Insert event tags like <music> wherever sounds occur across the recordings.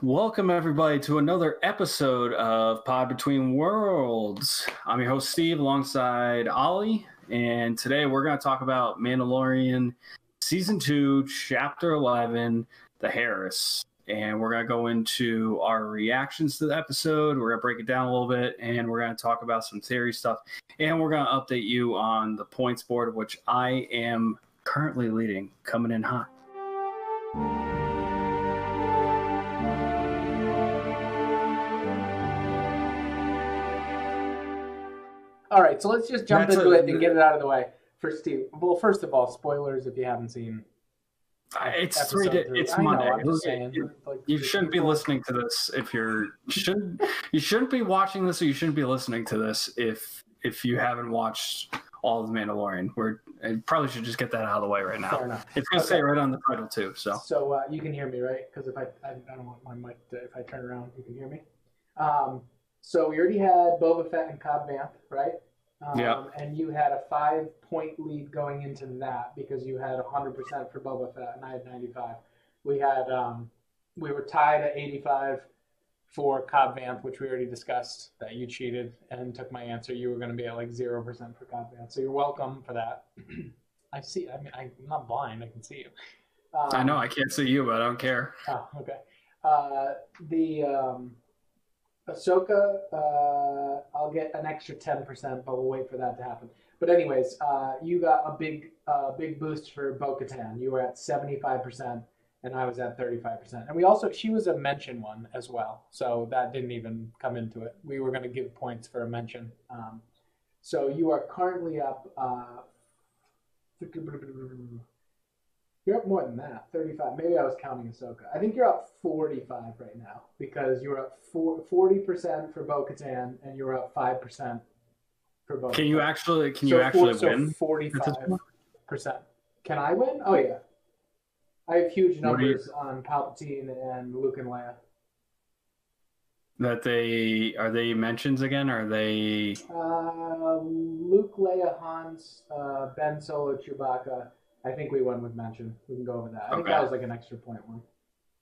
Welcome, everybody, to another episode of Pod Between Worlds. I'm your host, Steve, alongside Ollie. And today we're going to talk about Mandalorian Season 2, Chapter 11, The Heiress. And we're going to go into our reactions to the episode. We're going to break it down a little bit, and we're going to talk about some theory stuff. And we're going to update you on the points board, which I am currently leading, coming in hot. All right, so let's just jump That's into a- it and get it out of the way. For Steve, well, first of all, spoilers if you haven't seen. I- It's three. Di- three. it's I Monday. I'm You- saying, you- like, you shouldn't be listening to this if you're you shouldn't you shouldn't be watching this or you shouldn't be listening to this if if you haven't watched all of the Mandalorian. We're I probably should just get that out of the way right Fair now. enough. It's gonna Okay. say right on the title too. So So uh, you can hear me, right? Because if I, I, I don't want my mic to, if I turn around, you can hear me. Um, so we already had Boba Fett and Cobb Vanth, right? Um, Yeah. And you had a five point lead going into that because you had 100% for Boba Fett and I had 95. We had, um, we were tied at 85 for Cobb Vanth, which we already discussed that you cheated and took my answer. You were going to be at like 0% for Cobb Vanth. So you're welcome for that. <clears throat> I see, I mean, I'm not blind, I can see you. Um, I know I can't see you, but I don't care. Oh, okay. Uh, the um, Ahsoka, uh, I'll get an extra ten percent, but we'll wait for that to happen. But anyways, uh, you got a big, uh, big boost for Bo-Katan. You were at seventy-five percent, and I was at thirty-five percent. And we also, she was a mention one as well, so that didn't even come into it. We were going to give points for a mention. Um, so you are currently up. You're up more than that, 35. Maybe I was counting Ahsoka. I think you're up 45 right now because you're up four, 40% for Bo Katan and you're up 5% for Bo Can you actually can so you actually four, win? So at this point? 45%. Can I win? Oh, yeah. I have huge What do you- numbers on Palpatine and Luke and Leia. That they are they mentions again? Are they Uh, Luke, Leia, Hans, uh, Ben Solo, Chewbacca. I think we won with mention. We can go over that. I think Okay. that was like an extra point one.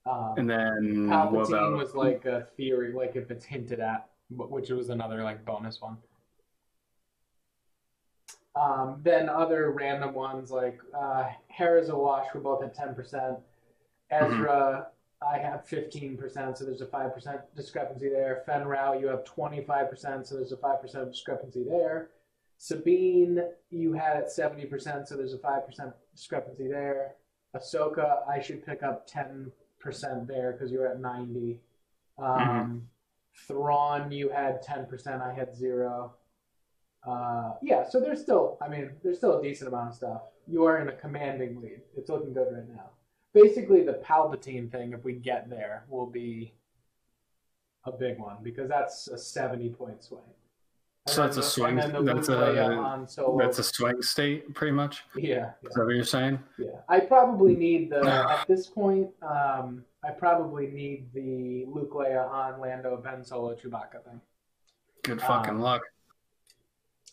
Um, and then Palpatine what about was like a theory, like if it's hinted at, wh- which was another like bonus one. Um, then other random ones like uh, Hera's a wash. We're both at ten percent. Ezra, I have fifteen percent, so there's a five percent discrepancy there. Fenn Rau, you have twenty five percent, so there's a five percent discrepancy there. Sabine, you had at seventy percent, so there's a five percent discrepancy there. Ahsoka, I should pick up ten percent there because you're at ninety. Um, Thrawn, you had ten percent. I had zero. Uh, yeah, so there's still, I mean, there's still a decent amount of stuff. You are in a commanding lead. It's looking good right now. Basically, the Palpatine thing, if we get there, will be a big one because that's a seventy point swing. So that's a swing- And then the that's a- Han that's a swing state pretty much? yeah, yeah. Is that what you're saying? Yeah, I probably need the at this point. Um, I probably need the Luke, Leia, Han, Lando, Ben Solo, Chewbacca thing. Good fucking Um, luck.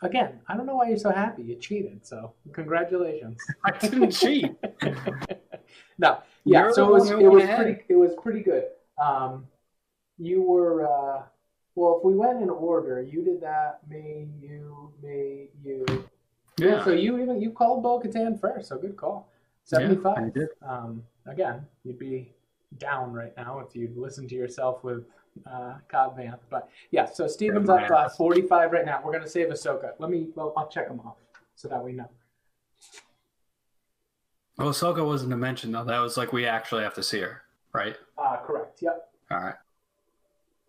Again, I don't know why you're so happy. You cheated, so congratulations. <laughs> I didn't cheat. <laughs> no, yeah. You're so it was it was ahead. pretty it was pretty good. Um, you were uh, well. If we went in order, you did that. Me, you, me, you. Yeah. So you even you called Bo Katan first. So good call. Seventy five. Yeah, I five. did. um, again, you'd be down right now if you'd listen to yourself with uh, Cobb Vanth. But yeah, so Steven's up uh, 45 right now. We're going to save Ahsoka. Let me, well, I'll check them off so that we know. Well, Ahsoka wasn't a mention though. That was like we actually have to see her, right? Uh, correct. Yep. All right.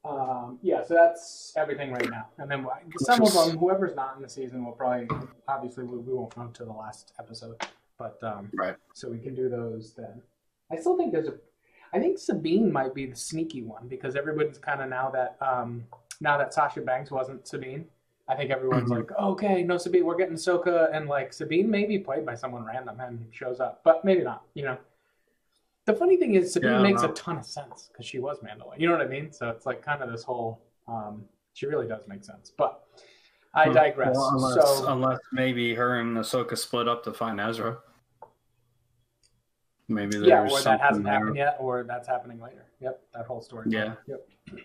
Um, yeah, so that's everything right now. And then some of them, whoever's not in the season, will probably, obviously, we, we won't know to the last episode. But um, Right. so we can do those then. I still think there's a. I think Sabine might be the sneaky one because everybody's kind of now that um, now that Sasha Banks wasn't Sabine. I think everyone's Mhm. like, okay, no Sabine, we're getting Soka, and like Sabine may be played by someone random and shows up, but maybe not. You know. The funny thing is, Sabine Yeah, makes a ton of sense because she was Mandalorian. You know what I mean? So it's like kind of this whole. Um, she really does make sense, but I digress. Well, unless, so unless maybe her and Ahsoka split up to find Ezra. Maybe there's yeah, or that hasn't there. happened yet, or that's happening later. Yep, that whole story. Yeah. Yep. <clears throat>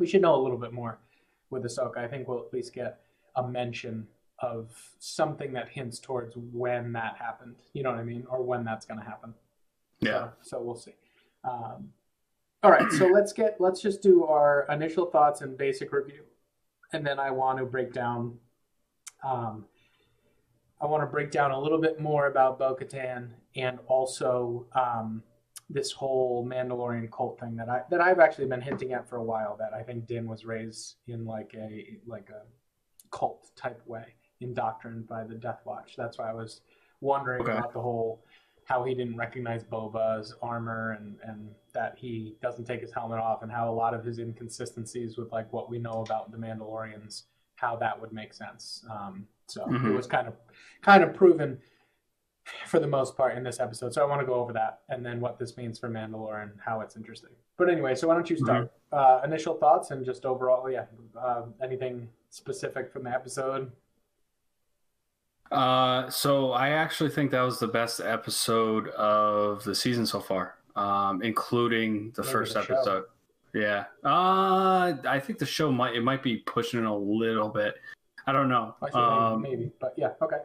We should know a little bit more with Ahsoka. I think we'll at least get a mention of something that hints towards when that happened. You know what I mean, or when that's going to happen. Yeah. So, so we'll see. Um, all right, so let's get let's just do our initial thoughts and basic review, and then I want to break down. Um, I want to break down a little bit more about Bo-Katan and also um, this whole Mandalorian cult thing that I that I've actually been hinting at for a while. That I think Din was raised in like a like a cult type way, indoctrined by the Death Watch. That's why I was wondering Okay. about the whole how he didn't recognize Boba's armor and and that he doesn't take his helmet off and how a lot of his inconsistencies with like what we know about the Mandalorians how that would make sense. Um, so it Mhm. was kind of kind of proven for the most part in this episode. So I want to go over that and then what this means for Mandalore and how it's interesting. But anyway, so why don't you start? Uh, initial thoughts and just overall, yeah, uh, anything specific from the episode? Uh, so I actually think that was the best episode of the season so far, um, including the Maybe first the show. episode. Yeah. Uh, I think the show might it might be pushing it a little bit. I don't know. I Um, maybe, maybe, but yeah, okay,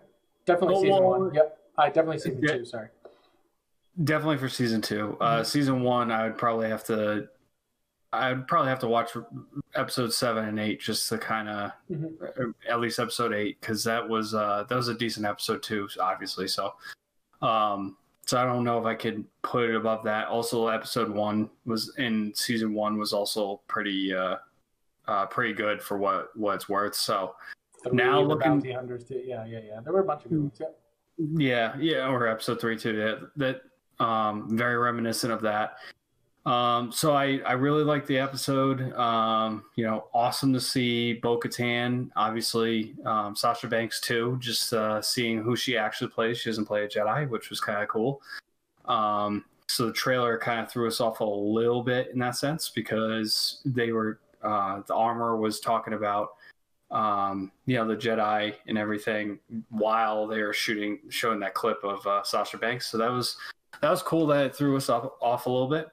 definitely season one. Yep, I definitely season yeah. two. Sorry. Definitely for season 2 Uh, Mhm. season one, I would probably have to. I'd probably have to watch episode seven and eight just to kind of, Mhm. at least episode eight, because that was uh that was a decent episode too, obviously. So, um, so I don't know if I could put it above that. Also, episode one was in season one was also pretty uh, uh pretty good for what what it's worth. So Three, Now the looking- bounty hunters too. Yeah, yeah, yeah. There were a bunch of good ones. Yep. Yeah, yeah, or episode three too. That that um very reminiscent of that. Um, so I I really liked the episode. Um, you know, awesome to see Bo Katan, obviously, um, Sasha Banks too. Just uh, seeing who she actually plays. She doesn't play a Jedi, which was kind of cool. Um, so the trailer kind of threw us off a little bit in that sense because they were uh, the armor was talking about um, you know, the Jedi and everything while they were shooting, showing that clip of uh, Sasha Banks. So that was that was cool that it threw us off, off a little bit.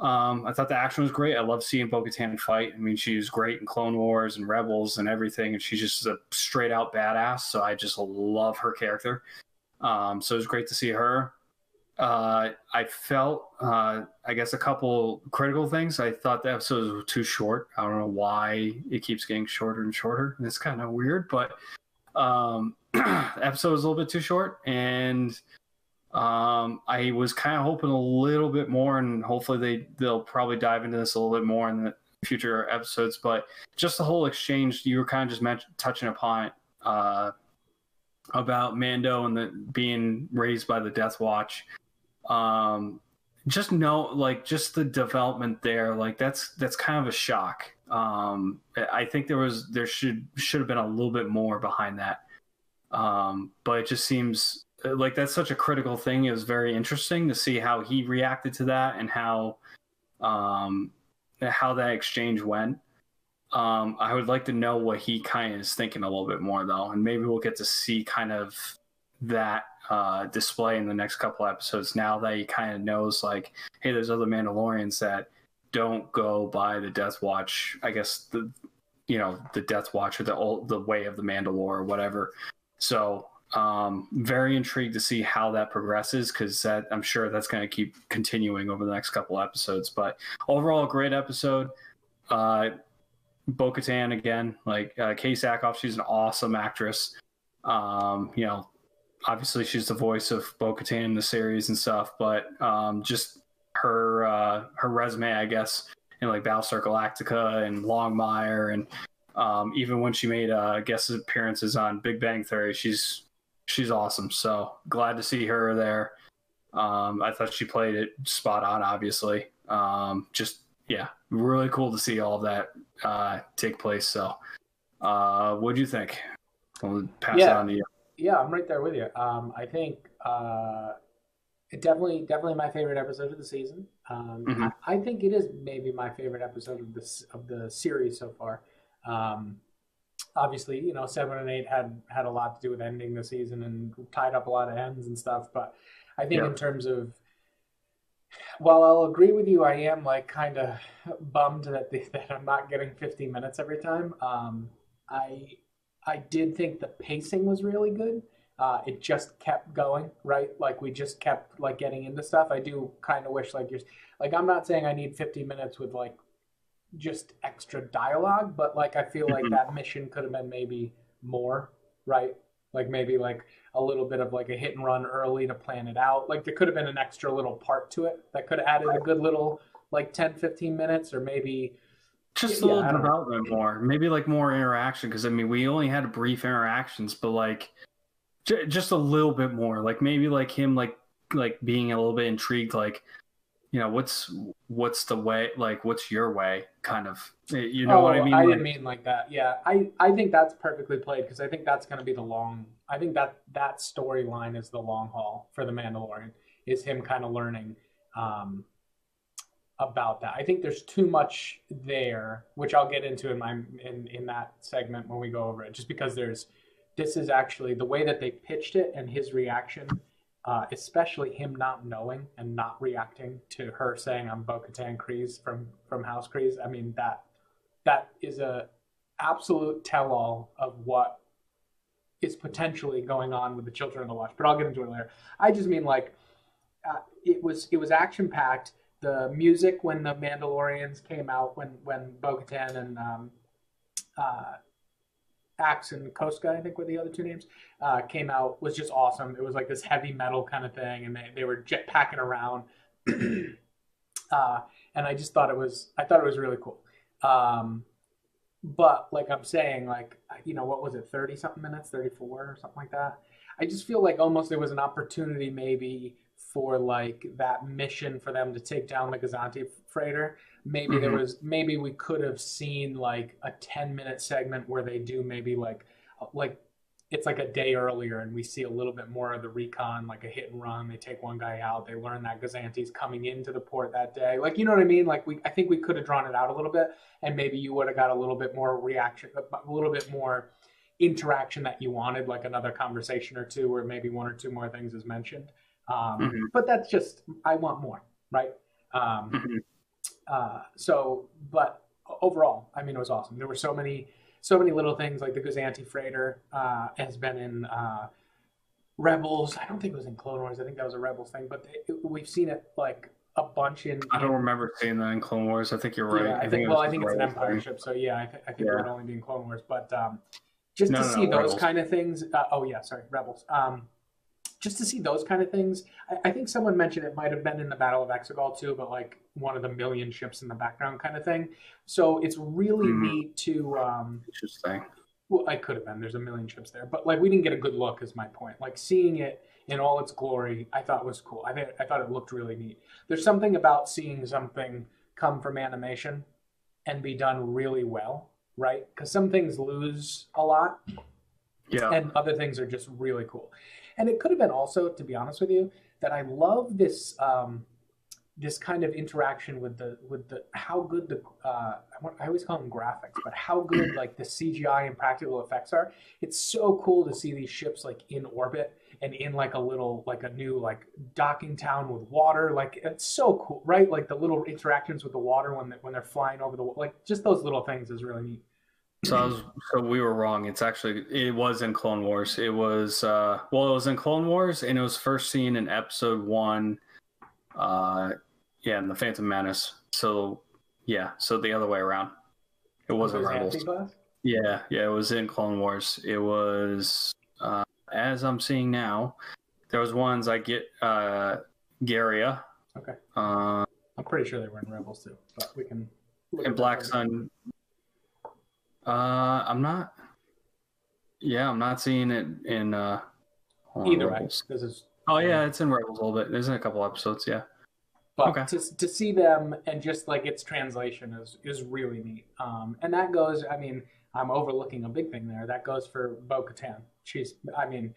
Um, I thought the action was great. I love seeing Bo-Katan fight. I mean, she's great in Clone Wars and Rebels and everything, and she's just a straight out badass. So I just love her character. Um, so it was great to see her. Uh, I felt, uh, I guess, a couple critical things. I thought the episode was too short. I don't know why it keeps getting shorter and shorter. and It's kind of weird, but um, <clears throat> the episode was a little bit too short, and um, I was kind of hoping a little bit more, and hopefully they they'll probably dive into this a little bit more in the future episodes. But just the whole exchange you were kind of just touching upon it. Uh, about Mando and the being raised by the Death Watch. Um, just know, like, just the development there, like that's that's kind of a shock. Um, I think there was there should should have been a little bit more behind that. Um, but it just seems like that's such a critical thing. It was very interesting to see how he reacted to that and how um, how that exchange went. Um, I would like to know what he kind of is thinking a little bit more, though, and maybe we'll get to see kind of that uh, display in the next couple episodes. Now that he kind of knows, like, hey, there's other Mandalorians that don't go by the Death Watch. I guess the you know the Death Watch or the old, the way of the Mandalore or whatever. So um, very intrigued to see how that progresses because that I'm sure that's going to keep continuing over the next couple episodes. But overall, great episode. Uh, Bo Katan again, like uh, Katee Sackhoff, she's an awesome actress. Um, you know, obviously she's the voice of Bo Katan in the series and stuff, but um, just her uh, her resume, I guess, in like Battlestar Galactica and Longmire, and um, even when she made uh, guest appearances on Big Bang Theory, she's she's awesome. So glad to see her there. Um, I thought she played it spot on. Obviously, um, just yeah, really cool to see all of that uh, take place. So, uh, what do you think? I'll pass it Yeah. on to you. Yeah, I'm right there with you. Um, I think uh, it definitely, definitely my favorite episode of the season. Um, Mhm. I, I think it is maybe my favorite episode of this of the series so far. Um, obviously, you know, seven and eight had had a lot to do with ending the season and tied up a lot of ends and stuff. But I think Yeah. in terms of while I'll agree with you, I am like kind of bummed that the, <laughs> that I'm not getting 50 minutes every time. Um, I I did think the pacing was really good. Uh, it just kept going, right? Like we just kept like getting into stuff. I do kind of wish like you're like I'm not saying I need 50 minutes with like just extra dialogue, but like I feel like mm-hmm. that mission could have been maybe more, right? Like maybe like a little bit of like a hit and run early to plan it out. Like there could have been an extra little part to it that could have added a good little like 10, 15 minutes or maybe just a little development know. more. Maybe like more interaction because I mean we only had brief interactions, but like j- just a little bit more. Like maybe like him like like being a little bit intrigued like you know what's what's the way like what's your way kind of you know oh, what i mean? I didn't mean like that. Yeah i i think that's perfectly played because i think that's going to be the long i think that that storyline is the long haul for the mandalorian is him kind of learning um about that. I think there's too much there which i'll get into in my in in that segment when we go over it just because there's this is actually the way that they pitched it and his reaction uh, especially him not knowing and not reacting to her saying I'm Bo-Katan Kryze from from House Kryze. I mean that that is a absolute tell-all of what is potentially going on with the Children of the Watch. But I'll get into it later. I just mean like uh, it was it was action packed. The music when the Mandalorians came out when when Bo-Katan and um, uh, Axe and Koska, I think were the other two names, uh, came out was just awesome. It was like this heavy metal kind of thing, and they, they were jetpacking around. <clears throat> uh, and I just thought it was I thought it was really cool. Um, but like I'm saying, like you know, what was it, thirty something minutes, thirty four or something like that. I just feel like almost there was an opportunity maybe for like that mission for them to take down the Gozanti freighter. Maybe mm-hmm. there was maybe we could have seen like a 10 minute segment where they do maybe like like it's like a day earlier and we see a little bit more of the recon like a hit and run. They take one guy out. They learn that Gozanti's coming into the port that day. Like you know what i mean? Like we i think we could have drawn it out a little bit and maybe you would have got a little bit more reaction a little bit more interaction that you wanted like another conversation or two where maybe one or two more things is mentioned um, mm-hmm. but that's just i want more right um, mm-hmm. Uh, so, but overall, I mean, it was awesome. There were so many, so many little things like the Gozanti freighter uh, has been in uh, Rebels. I don't think it was in Clone Wars. I think that was a Rebels thing, but it, we've seen it like a bunch in. I don't remember seeing that in Clone Wars. I think you're right. Yeah, I, I think, think well, I think it's an Empire thing. ship, so yeah, I, th- I think yeah. it would only be in Clone Wars, but um, just no, to no, see no, those Rebels. kind of things. Uh, oh yeah, sorry, Rebels. Um, just to see those kind of things. I, I, think someone mentioned it might have been in the Battle of Exegol too, but like one of the million ships in the background kind of thing. So it's really mm. neat to. Um, Interesting. Well, I could have been. There's a million ships there, but like we didn't get a good look. Is my point. Like seeing it in all its glory, I thought was cool. I think I thought it looked really neat. There's something about seeing something come from animation and be done really well, right? Because some things lose a lot, yeah, and other things are just really cool. And it could have been also, to be honest with you, that I love this um, this kind of interaction with the with the how good the uh, I always call them graphics, but how good like the CGI and practical effects are. It's so cool to see these ships like in orbit and in like a little like a new like docking town with water. Like it's so cool, right? Like the little interactions with the water when when they're flying over the like just those little things is really neat. So I was, so we were wrong. It's actually it was in Clone Wars. It was uh well it was in Clone Wars and it was first seen in episode 1 uh yeah, in the Phantom Menace. So yeah, so the other way around. It wasn't Rebels. Yeah, yeah, it was in Clone Wars. It was uh as I'm seeing now, there was ones I get uh Garia. Okay. Uh I'm pretty sure they were in Rebels too, but we can and Black Sun uh, I'm not. Yeah, I'm not seeing it in uh, either way. Oh yeah, it's in Rebels a little bit. There's in a couple episodes. Yeah. But okay. to, to see them and just like its translation is is really neat. Um, and that goes. I mean, I'm overlooking a big thing there. That goes for Bo Katan. She's. I mean,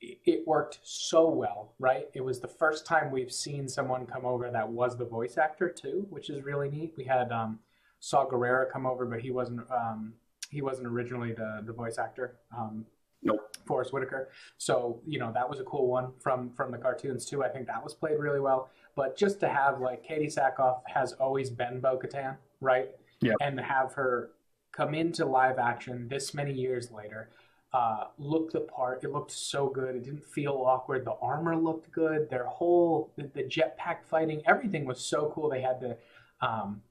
it worked so well, right? It was the first time we've seen someone come over that was the voice actor too, which is really neat. We had um, Saw Gerrera come over, but he wasn't um, he wasn't originally the the voice actor. Um, nope. Forest Whitaker. So you know that was a cool one from from the cartoons too. I think that was played really well. but just to have like Katee Sackhoff has always been Bo Katan, right? Yeah. And have her come into live action this many years later, uh, look the part. It looked so good. It didn't feel awkward. The armor looked good. Their whole the, the jetpack fighting, everything was so cool. They had the um,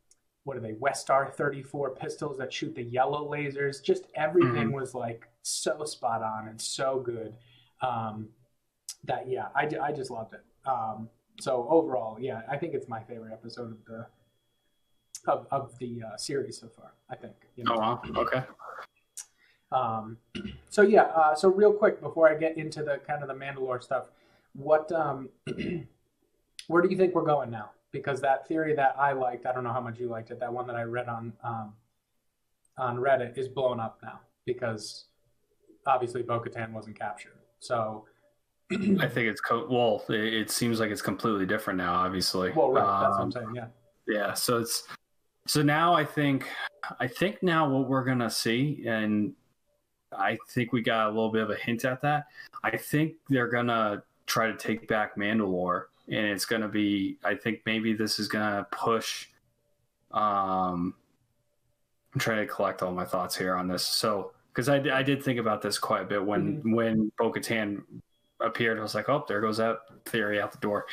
what are they Westar 34 pistols that shoot the yellow lasers. Just everything was like so spot on and so good. Um, that yeah, I, I just loved it. Um, so overall, yeah, I think it's my favorite episode of the of, of the uh, series so far. I think. You know? Oh wow. Okay. Um, <clears throat> so yeah, uh, so real quick before I get into the kind of the Mandalore stuff, what um, <clears throat> where do you think we're going now? Because that theory that I liked, I don't know how much you liked it. That one that I read on um, on Reddit is blown up now because obviously Bo-Katan wasn't captured. So I think it's co- well. It, it seems like it's completely different now. Obviously. well, right, that's what I'm Um, saying. Yeah. yeah. So it's so now I think I think now what we're gonna see, and I think we got a little bit of a hint at that. I think they're gonna try to take back Mandalore, and it's gonna be. I think maybe this is gonna push. Um, I'm trying to collect all my thoughts here on this. So because I, I did think about this quite a bit when when Bo-Katan appeared. I was like, oh, there goes that theory out the door.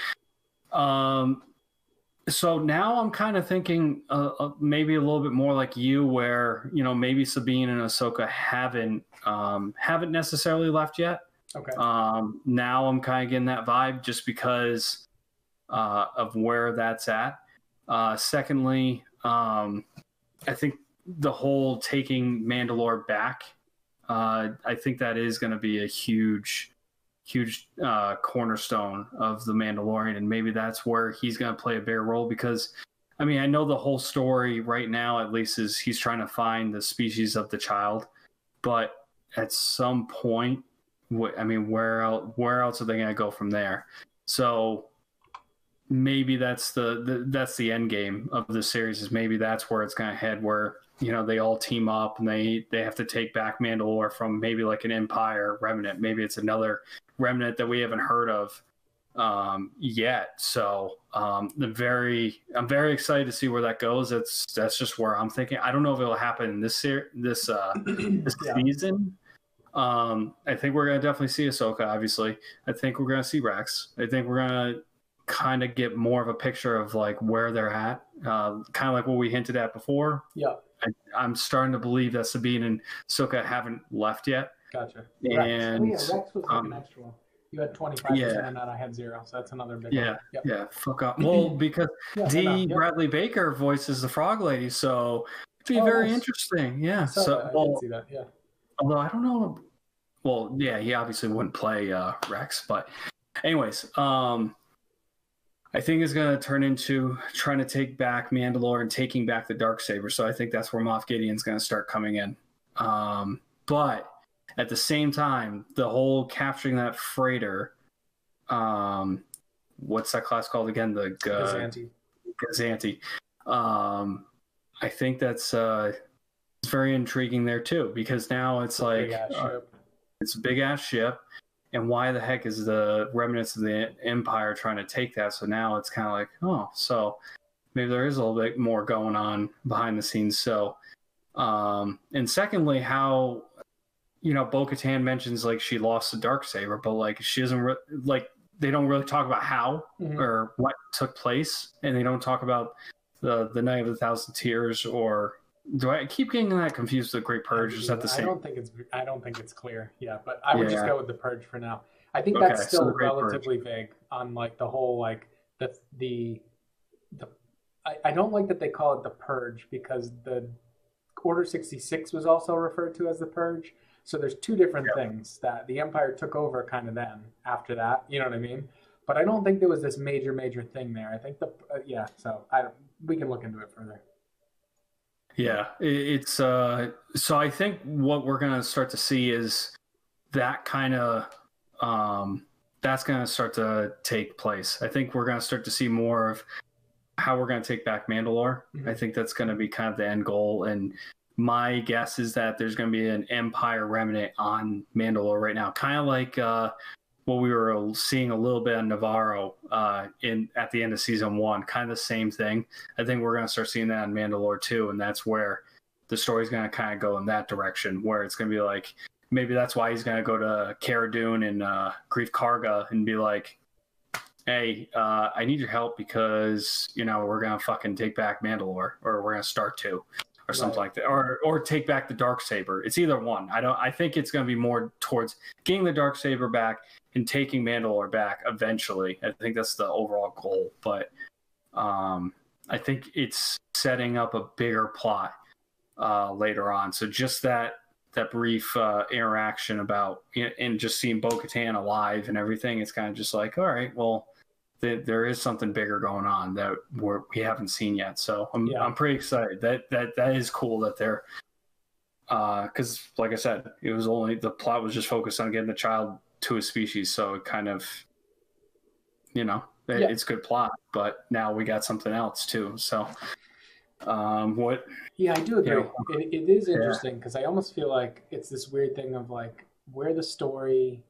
Um, so now I'm kind of thinking uh, uh, maybe a little bit more like you, where you know maybe Sabine and Ahsoka haven't um, haven't necessarily left yet. Okay. Um, now I'm kind of getting that vibe just because uh, of where that's at. Uh, secondly, um, I think the whole taking Mandalore back, uh, I think that is going to be a huge, huge uh, cornerstone of the Mandalorian, and maybe that's where he's going to play a bigger role because. I mean, I know the whole story right now, at least, is he's trying to find the species of the child, but at some point, wh- I mean, where else, where else are they going to go from there? So maybe that's the, the that's the end game of the series. Is maybe that's where it's going to head, where you know they all team up and they they have to take back Mandalore from maybe like an Empire remnant. Maybe it's another remnant that we haven't heard of um, yet. So um, the very I'm very excited to see where that goes. That's that's just where I'm thinking. I don't know if it'll happen in this ser- this uh, <clears throat> this Yeah. season. Um, I think we're gonna definitely see Ahsoka. Obviously, I think we're gonna see Rex. I think we're gonna kind of get more of a picture of like where they're at, uh, kind of like what we hinted at before. Yeah. I, I'm starting to believe that Sabine and Ahsoka haven't left yet. Gotcha. And, Rex. Oh, yeah, Rex was like um, an extra one. You had 25% Yeah. and I had zero. So that's another big Yeah. Yep. Yeah, fuck off. Well, <laughs> because Yeah, D. yep. Bradley Baker voices the Frog Lady, so it'd be Oh, very nice. interesting. Yeah. So, So, I did well, see that. Yeah. Although I don't know. Well, yeah, he obviously wouldn't play uh, Rex, but anyways, um, I think it's going to turn into trying to take back Mandalore and taking back the dark saber. So I think that's where Moff Gideon's going to start coming in. Um, but at the same time, the whole capturing that freighter. Um, what's that class called again? The G- Gozanti. Gozanti. Um, I think that's uh, it's very intriguing there too because now it's like uh, it's a big ass ship, and why the heck is the remnants of the Empire trying to take that? So now it's kind of like, oh, so maybe there is a little bit more going on behind the scenes. So, um, and secondly, how you know Bo Katan mentions like she lost the dark saber, but like she doesn't re- like they don't really talk about how Mhm. or what took place, and they don't talk about the the Night of the Thousand Tears or. Do I keep getting that confused with Great Purge? Is that the same? I don't think it's. I don't think it's clear. Yeah, but I would just go with the purge for now. I think Okay, that's still the Great Purge. relatively vague on like the whole like the the the. I, I don't like that they call it the purge because the Order sixty six was also referred to as the purge. So there's two different things that the Empire took over kind of then after that. You know what I mean? But I don't think there was this major major thing there. I think the uh, yeah. So I we can look into it further. Yeah, it's uh so I think what we're going to start to see is that kind of um that's going to start to take place. I think we're going to start to see more of how we're going to take back Mandalore. Mhm. I think that's going to be kind of the end goal and my guess is that there's going to be an empire remnant on Mandalore right now, kind of like uh what we were seeing a little bit of Nevarro uh, in at the end of season one, kind of the same thing. I think we're going to start seeing that in Mandalore too, and that's where the story's going to kind of go in that direction, where it's going to be like maybe that's why he's going to go to Cara Dune and uh, Greef Karga and be like, "Hey, uh, I need your help because you know we're going to fucking take back Mandalore, or we're going to start to." Or something right. like that, or or take back the dark saber. It's either one. I don't. I think it's going to be more towards getting the dark saber back and taking Mandalore back eventually. I think that's the overall goal. But um, I think it's setting up a bigger plot uh, later on. So just that that brief uh, interaction about and just seeing Bo Katan alive and everything, it's kind of just like, all right, well, th- there is something bigger going on that we're, we haven't seen yet. So I'm yeah. I'm pretty excited. That that that is cool that they're because uh, like I said, it was only the plot was just focused on getting the child to a species, so it kind of you know it, yeah. it's good plot, but now we got something else too. So um, what? Yeah, I do agree. it, it is interesting because yeah. I almost feel like it's this weird thing of like where the story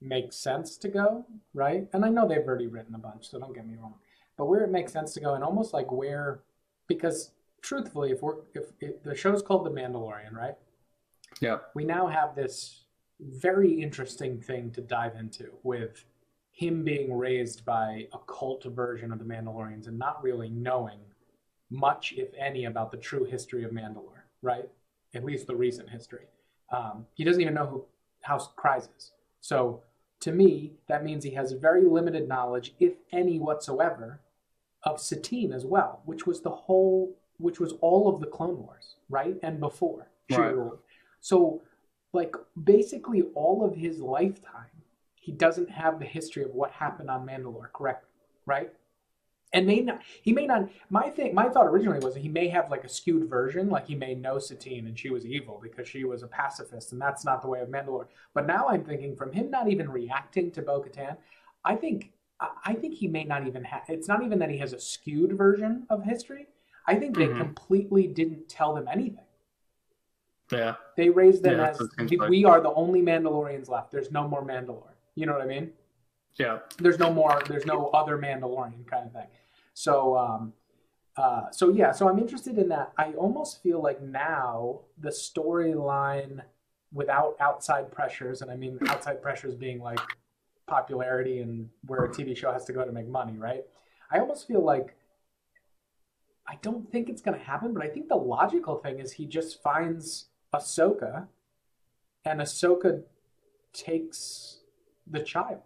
makes sense to go, right? And I know they've already written a bunch, so don't get me wrong. But where it makes sense to go, and almost like where, because truthfully, if we're if, if the show's called The Mandalorian, right? Yeah. We now have this very interesting thing to dive into with him being raised by a cult version of the Mandalorians and not really knowing much, if any, about the true history of Mandalore, right? At least the recent history. Um, he doesn't even know who House Kryze is. So to me, that means he has very limited knowledge, if any whatsoever, of Satine as well, which was the whole, which was all of the Clone Wars, right? And before. Right. So, like, basically all of his lifetime, he doesn't have the history of what happened on Mandalore, correct? Right? and may not he may not my thing my thought originally was that he may have like a skewed version like he may know satine and she was evil because she was a pacifist and that's not the way of mandalore but now i'm thinking from him not even reacting to bo-katan i think i think he may not even have it's not even that he has a skewed version of history i think mm-hmm. they completely didn't tell them anything yeah. They raised them yeah, as we are the only mandalorians left. There's no more mandalore. You know what i mean? Yeah. There's no more there's no other mandalorian kind of thing. So, um, uh, so yeah, so I'm interested in that. I almost feel like now the storyline without outside pressures, and I mean outside pressures being like popularity and where a TV show has to go to make money, right? I almost feel like I don't think it's going to happen, but I think the logical thing is he just finds Ahsoka, and Ahsoka takes the child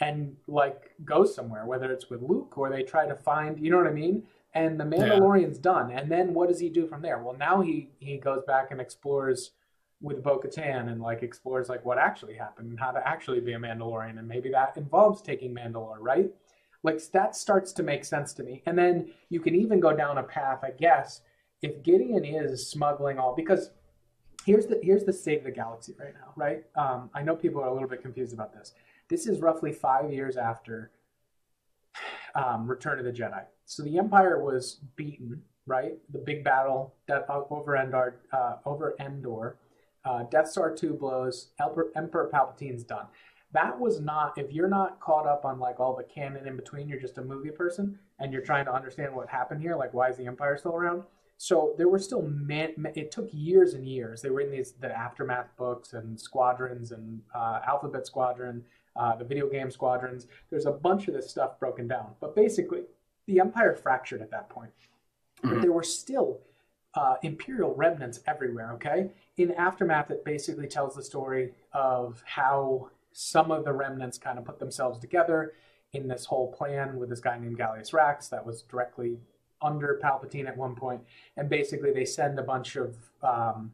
and like go somewhere, whether it's with Luke or they try to find, you know what I mean? And the Mandalorian's yeah. done. And then what does he do from there? Well, now he he goes back and explores with Bo Katan and like explores like what actually happened and how to actually be a Mandalorian. And maybe that involves taking Mandalore, right? Like that starts to make sense to me. And then you can even go down a path, I guess, if Gideon is smuggling all because here's the here's the state of the galaxy right now, right? Um, I know people are a little bit confused about this. This is roughly five years after um, Return of the Jedi. So the Empire was beaten, right? The big battle that uh, over Endor, uh, over Endor, uh, Death Star two blows, Emperor Palpatine's done. That was not if you're not caught up on like all the canon in between. You're just a movie person and you're trying to understand what happened here. Like why is the Empire still around? So there were still man, it took years and years. They were in these the aftermath books and squadrons and uh, Alphabet Squadron uh, the video game squadrons. There's a bunch of this stuff broken down. But basically, the empire fractured at that point. Mm-hmm. But there were still uh, imperial remnants everywhere, okay? In Aftermath, it basically tells the story of how some of the remnants kind of put themselves together in this whole plan with this guy named Gallius Rax that was directly under Palpatine at one. And basically, they send a bunch of um,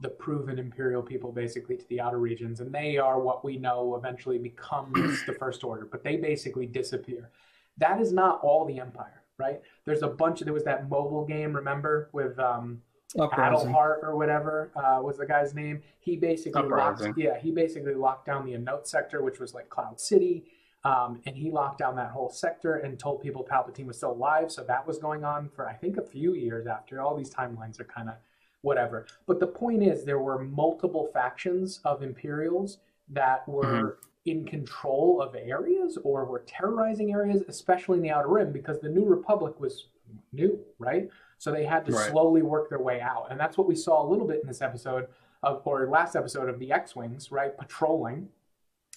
the proven imperial people basically to the outer regions and they are what we know eventually becomes the first order but they basically disappear that is not all the empire right there's a bunch of there was that mobile game remember with um Adelhard or whatever uh, was the guy's name. He basically locked, yeah, he basically locked down the Anoat sector, which was like Cloud City, um, and he locked down that whole sector and told people Palpatine was still alive. So that was going on for I think a few years after. All these timelines are kind of whatever. But the point is, there were multiple factions of Imperials that were Mhm. in control of areas or were terrorizing areas, especially in the Outer Rim, because the New Republic was new, right? So they had to Right. slowly work their way out, and that's what we saw a little bit in this episode of, or last episode of the X-wings, right, patrolling,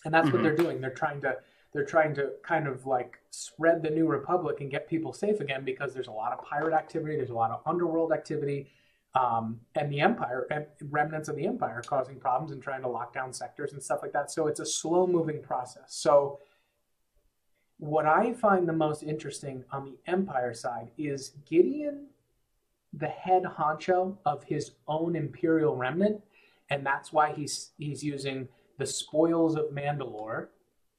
and that's what Mhm. they're doing. They're trying to they're trying to kind of like spread the New Republic and get people safe again because there's a lot of pirate activity, there's a lot of underworld activity, um, and the Empire remnants of the Empire causing problems and trying to lock down sectors and stuff like that. So it's a slow moving process. So what I find the most interesting on the Empire side is Gideon, the head honcho of his own Imperial remnant, and that's why he's he's using the spoils of Mandalore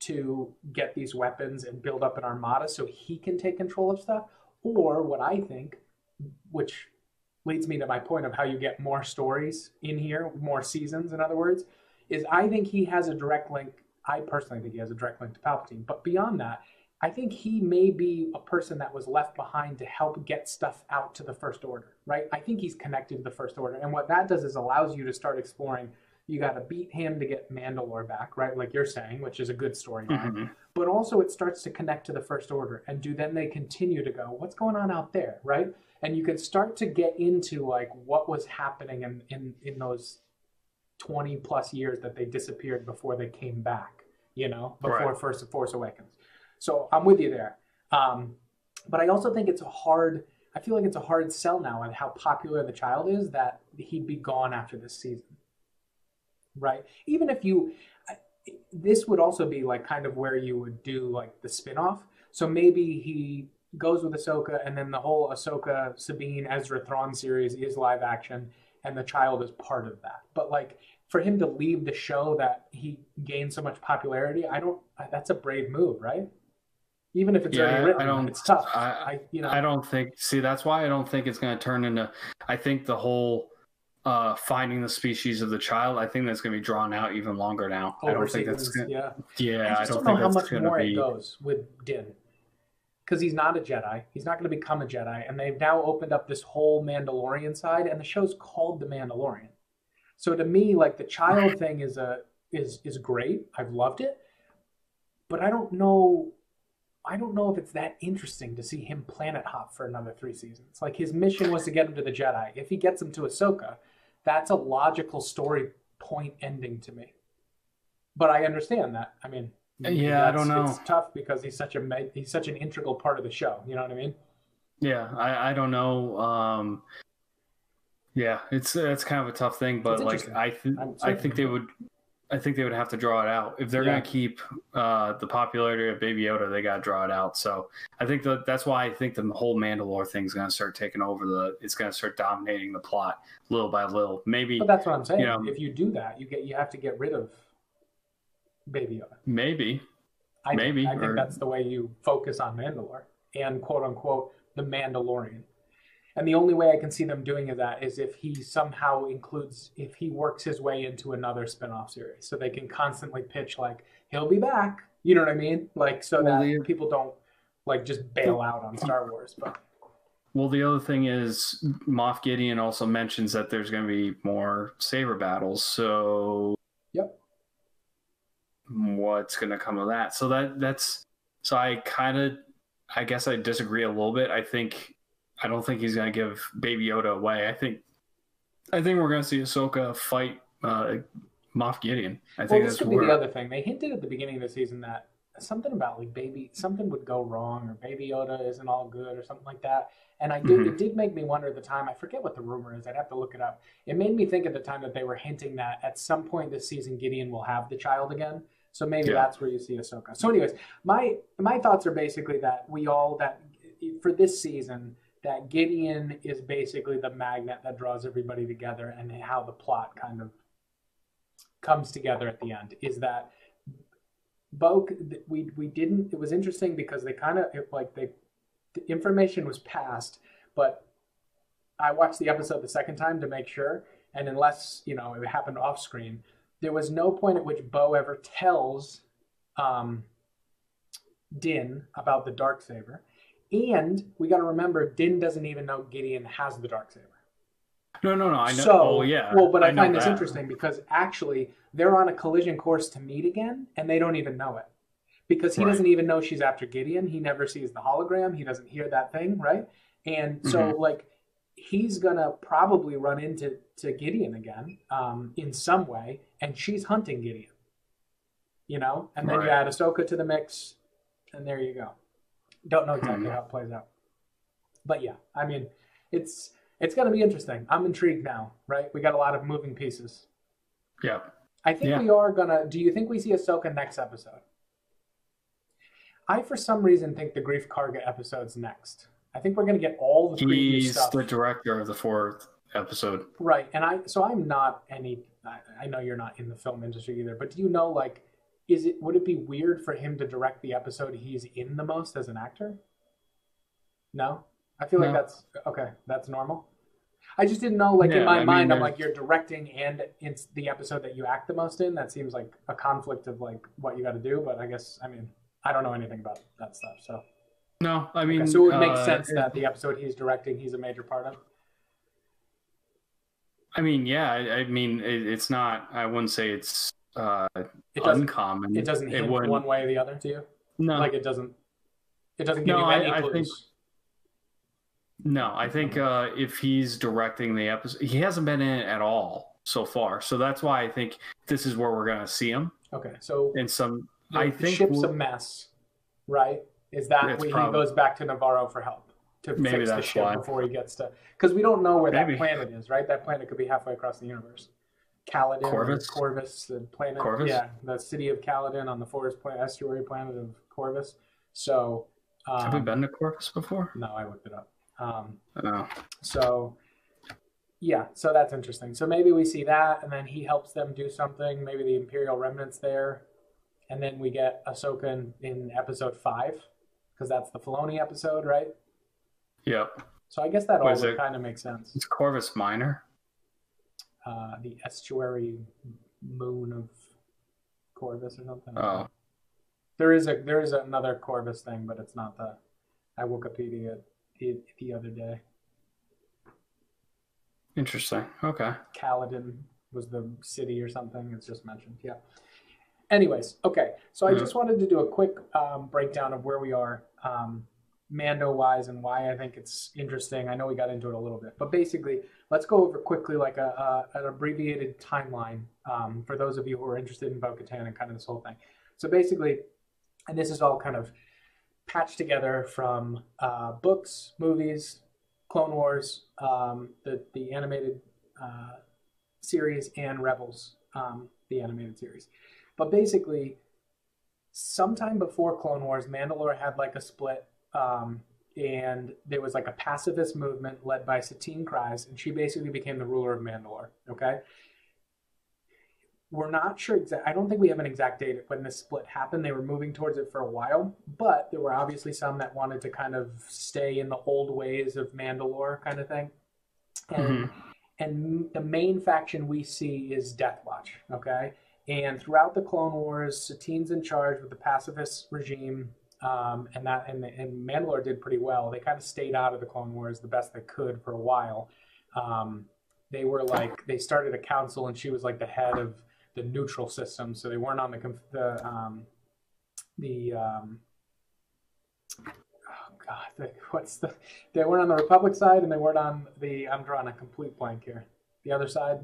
to get these weapons and build up an armada so he can take control of stuff. Or what I think, which leads me to my point of how you get more stories in here, more seasons, in other words, is I think he has a direct link. I personally think he has a direct link to Palpatine. But beyond that, I think he may be a person that was left behind to help get stuff out to the First Order, right? I think he's connected to the First Order. And what that does is allows you to start exploring. You got to beat him to get Mandalore back, right? Like you're saying, which is a good storyline. Mhm. But also, it starts to connect to the First Order. And do then they continue to go, what's going on out there, right? And you can start to get into like what was happening in, in, in those 20 plus years that they disappeared before they came back, you know, before Right. First Force Awakens. So I'm with you there. Um, but I also think it's a hard, I feel like it's a hard sell now on how popular the child is that he'd be gone after this season. Right? Even if you, this would also be like kind of where you would do like the spin off. So maybe he goes with Ahsoka and then the whole Ahsoka, Sabine, Ezra Thrawn series is live action and the child is part of that. But like for him to leave the show that he gained so much popularity, I don't, that's a brave move, right? Even if it's Yeah, already written, I don't- it's tough. I- I, you know, I don't think. See, that's why I don't think it's going to turn into. I think the whole uh, finding the species of the child. I think that's going to be drawn out even longer now. I don't think that's. Gonna, yeah. yeah, I I, don't don't, know how much more be. it goes with Din. Because he's not a Jedi. He's not going to become a Jedi. And they've now opened up this whole Mandalorian side, and the show's called The Mandalorian. So to me, like the child thing is a is is great. I've loved it. But I don't know I don't know if it's that interesting to see him planet hop for another three seasons. Like his mission was to get him to the Jedi. If he gets him to Ahsoka, that's a logical story point ending to me. But I understand that. I mean, Yeah, I don't know. It's tough because he's such a he's such an integral part of the show. You know what I mean? Yeah, I, I don't know. Um, yeah, it's it's kind of a tough thing, but like. I th- I'm think they would. I think they would have to draw it out if they're Yeah. going to keep uh, the popularity of Baby Yoda. They got to draw it out. So I think that that's why I think the whole Mandalore thing is going to start taking over the. It's going to start dominating the plot little by little. Maybe, But that's what I'm saying. You know- if you do that, you get you have to get rid of Baby Yoda. maybe. I think- Maybe, I think or- that's the way you focus on Mandalore and quote unquote the Mandalorian. And the only way I can see them doing that is if he somehow includes, if he works his way into another spin-off series, so they can constantly pitch like he'll be back. You know what I mean? Like so Well, that the- people don't like just bail out on Star Wars. But Well, the other thing is Moff Gideon also mentions that there's going to be more saber battles. So Yep. what's going to come of that? So that that's so I kind of I guess I disagree a little bit. I think I don't think he's going to give Baby Yoda away. I think I think we're going to see Ahsoka fight uh, Moff Gideon. I well, think this that's could be the other thing. They hinted at the beginning of the season that something about like baby something would go wrong or baby Yoda isn't all good or something like that. And I did Mhm. it did make me wonder at the time. I forget what the rumor is. I'd have to look it up. It made me think at the time that they were hinting that at some point this season Gideon will have the child again. So maybe Yeah. that's where you see Ahsoka. So, anyways, my my thoughts are basically that we all that for this season that Gideon is basically the magnet that draws everybody together, and how the plot kind of comes together at the end is that Bo we we didn't. It was interesting because they kind of like they the information was passed, but I watched the episode the second time to make sure, and unless you know it happened off screen, there was no point at which Bo ever tells um, Din about the dark saber, and we got to remember Din doesn't even know Gideon has the dark saber. No, no, no. I know. So, oh, yeah. Well, but I, know find this that. interesting because actually they're on a collision course to meet again, and they don't even know it because he Right. doesn't even know she's after Gideon. He never sees the hologram. He doesn't hear that thing, right? And so, Mhm. like, he's gonna probably run into to Gideon again um, in some way, and she's hunting Gideon. You know, and then you add Ahsoka to the mix, and there you go. Don't know exactly Hmm. how it plays out, but yeah, I mean, it's it's going to be interesting. I'm intrigued now, right? We got a lot of moving pieces. Yeah. I think Yeah. we are gonna. Do you think we see Ahsoka next episode? I, for some reason, think the Greef Karga episode's next. I think we're gonna get all the He's stuff, the director of the fourth episode. right? And I, so I'm not any. I, I know you're not in the film industry either, but do you know, like, is it would it be weird for him to direct the episode he's in the most as an actor? No, I feel like that's okay. That's normal. I just didn't know, like in my I mean, mind, I'm like you're directing and it's the episode that you act the most in. That seems like a conflict of like what you got to do. But I guess I mean I don't know anything about that stuff. So, No, I mean, okay, so it would make uh, sense that the episode he's directing, he's a major part of. I mean, yeah. I, I mean, it, it's not. I wouldn't say it's uh, It doesn't. uncommon. It doesn't hint wouldn't- one way or the other to you. No, Like it doesn't. It doesn't give No, you I- any I clues. think- no. I think uh, if he's directing the episode, he hasn't been in it at all so far. So that's why I think this is where we're gonna see him Okay, so in some. the, I the think ship's a mess, right? Is that when he goes back to Nevarro for help to Maybe fix the ship why. before he gets to? Because we don't know where Maybe. that planet is, right? That planet could be halfway across the universe. Calodan, or Corvus? Corvus, the planet, Corvus? yeah, the city of Calodan on the forest planet, estuary planet of Corvus. So, um, have we been to Corvus before? No, I looked it up. Um, No. so, yeah, so that's interesting. So maybe we see that, and then he helps them do something. Maybe the Imperial remnants there, and then we get Ahsoka in, in episode five, because that's the Filoni episode, right? Yep. So I guess that all Was would it- kind of makes sense. It's Corvus Minor. Uh, the estuary moon of Corvus or something. Oh. There is a there is another Corvus thing, but it's not the. I Wikipedia the the other day. Interesting. Okay. Calodan was the city or something. It's just mentioned. Yeah. Anyways, okay. So I Mhm. just wanted to do a quick um, breakdown of where we are, um, Mando wise, and why I think it's interesting. I know we got into it a little bit, but basically, let's go over quickly like a, a an abbreviated timeline um, for those of you who are interested in Bo-Katan and kind of this whole thing. So basically, and this is all kind of patched together from uh, books, movies, Clone Wars, um, the the animated uh, series, and Rebels, um, the animated series. But basically, sometime before Clone Wars, Mandalore had like a split, um, and there was like a pacifist movement led by Satine Kryze, and she basically became the ruler of Mandalore. Okay. We're not sure exact. I don't think we have an exact date when this split happened. They were moving towards it for a while, but there were obviously some that wanted to kind of stay in the old ways of Mandalore, kind of thing. And Mhm. and the main faction we see is Death Watch. Okay, and throughout the Clone Wars, Satine's in charge with the pacifist regime, um, and that and, and Mandalore did pretty well. They kind of stayed out of the Clone Wars the best they could for a while. Um, they were like they started a council, and she was like the head of the neutral system, so they weren't on the the um, the um, oh god, the, what's the they weren't on the Republic side, and they weren't on the I'm drawing a complete blank here. The other side,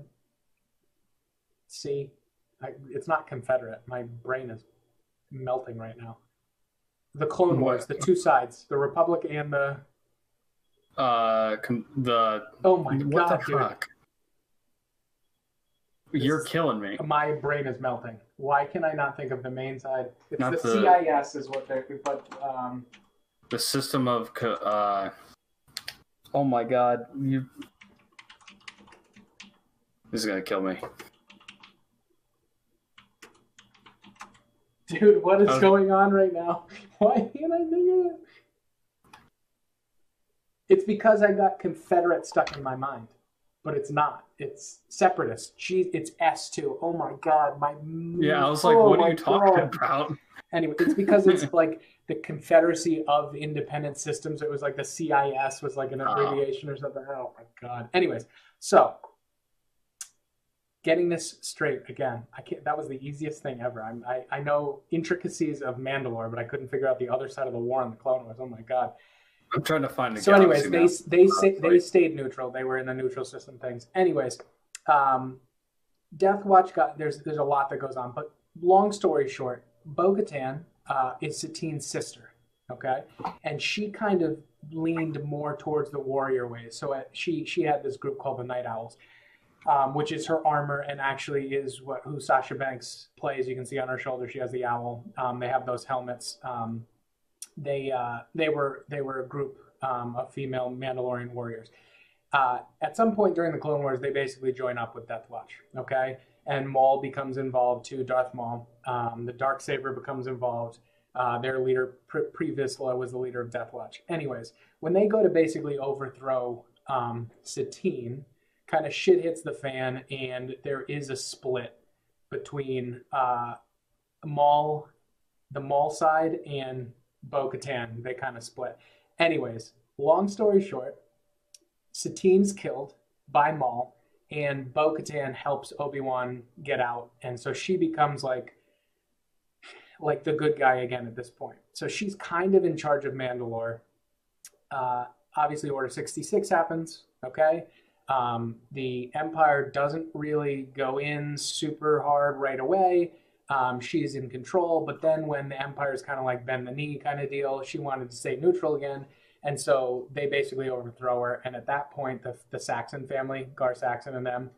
I, it's not Confederate. My brain is melting right now. The Clone Wars, the two sides, the Republic and the Uh, com- the oh my what god, the dude. fuck? You're This- killing me. My brain is melting. Why can I not think of the main side? It's Not the, the- CIS is what they're, but um, The system of co- uh. Oh my god, you. This is gonna kill me. Dude, what is Okay. going on right now? <laughs> Why can't I think of it? It's because I got Confederate stuck in my mind, but it's not. It's separatist. Gee, it's S two. Oh my god, my Yeah, I was like, oh what are you talking God. about? <laughs> Anyway, it's because it's <laughs> like the Confederacy of Independent Systems. It was like the CIS was like an ah. abbreviation oh. or something. Oh my god. Anyways, so getting this straight again. I can't. That was the easiest thing ever. I'm, I I know intricacies of Mandalore, but I couldn't figure out the other side of the war on the Clone Wars. Oh my god. I'm trying to find. The so, anyways, they now. they they, they stayed neutral. They were in the neutral system things. Anyways, um, Death Watch got there's there's a lot that goes on, but long story short, Bo Katan uh, is Satine's sister, okay, and she kind of leaned more towards the warrior ways. So uh, she she had this group called the Night Owls, um, which is her armor and actually is what who Sasha Banks plays. You can see on her shoulder she has the owl. Um, they have those helmets. Um, they uh, they were they were a group um, of female Mandalorian warriors. Uh, at some point during the Clone Wars, they basically join up with Death Watch. Okay, and Maul becomes involved too. Darth Maul, um, the dark saber becomes involved. Uh, their leader, Pre Vizsla, was the leader of Death Watch. Anyways, when they go to basically overthrow um, Satine, kind of shit hits the fan, and there is a split between uh, Maul, the Maul side, and Bo Katan. They kind of split. Anyways, long story short, Satine's killed by Maul, and Bo Katan helps Obi Wan get out, and so she becomes like like the good guy again at this point. So she's kind of in charge of Mandalore. Uh, obviously, Order sixty six happens. Okay, um, the Empire doesn't really go in super hard right away. Um, she's in control, but then when the Empire's kind of like bend the knee kind of deal, she wanted to stay neutral again. And so they basically overthrow her. And at that point, the, the Saxon family, Gar Saxon and them,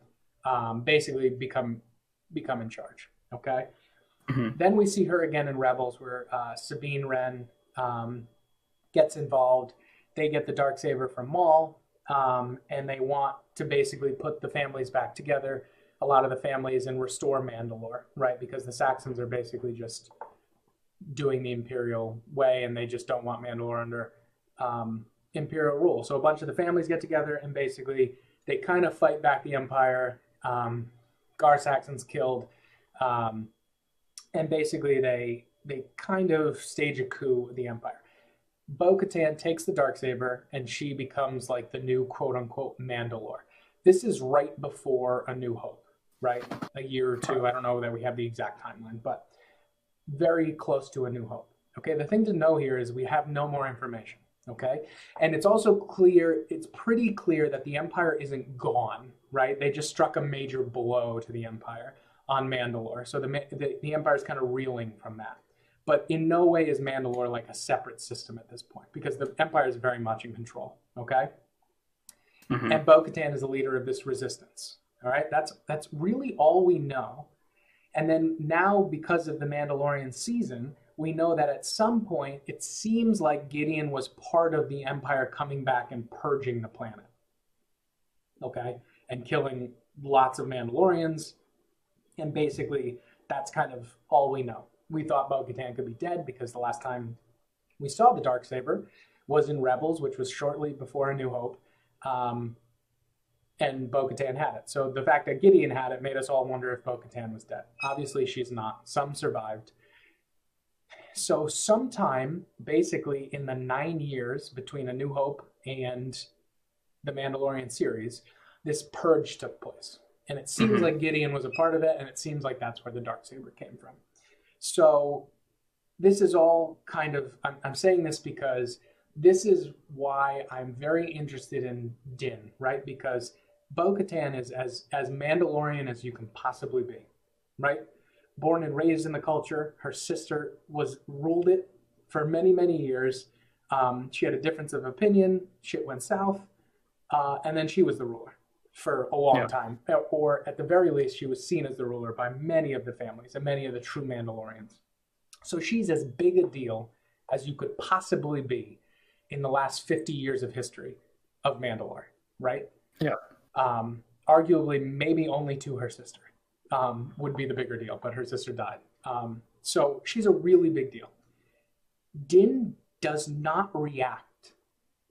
um, basically become become in charge. Okay. Mm-hmm. Then we see her again in Rebels, where uh, Sabine Wren um, gets involved. They get the dark saber from Maul, um, and they want to basically put the families back together. A lot of the families and restore Mandalore, right? Because the Saxons are basically just doing the Imperial way, and they just don't want Mandalore under um, imperial rule. So a bunch of the families get together and basically they kind of fight back the empire. Um, Gar Saxon's killed, um, and basically they they kind of stage a coup with the empire. Bo Katan takes the dark saber and she becomes like the new quote unquote Mandalore. This is right before A New Hope, right? A year or two. I don't know that we have the exact timeline, but very close to A New Hope. Okay, the thing to know here is we have no more information. Okay. And it's also clear, it's pretty clear that the Empire isn't gone, right? They just struck a major blow to the Empire on Mandalore. So the, the, the Empire is kind of reeling from that. But in no way is Mandalore like a separate system at this point because the Empire is very much in control. Okay. Mm-hmm. And Bo Katan is the leader of this resistance. All right. That's, that's really all we know. And then now, because of the Mandalorian season, we know that at some point it seems like Gideon was part of the Empire coming back and purging the planet. Okay? And killing lots of Mandalorians. And basically, that's kind of all we know. We thought Bo Katan could be dead because the last time we saw the Dark Saber was in Rebels, which was shortly before A New Hope. Um, and Bo Katan had it. So the fact that Gideon had it made us all wonder if Bo Katan was dead. Obviously, she's not. Some survived. So, sometime basically in the nine years between A New Hope and the Mandalorian series, this purge took place. And it seems mm-hmm. like Gideon was a part of it, and it seems like that's where the dark saber came from. So, this is all kind of, I'm, I'm saying this because this is why I'm very interested in Din, right? Because Bo Katan is as, as Mandalorian as you can possibly be, right? born and raised in the culture. Her sister was ruled it for many, many years. Um, she had a difference of opinion. Shit went south. Uh, and then she was the ruler for a long yeah. time. Or at the very least, she was seen as the ruler by many of the families and many of the true Mandalorians. So she's as big a deal as you could possibly be in the last 50 years of history of Mandalore, right? Yeah. Um, arguably, maybe only to her sister um, would be the bigger deal, but her sister died. Um, so she's a really big deal. Din does not react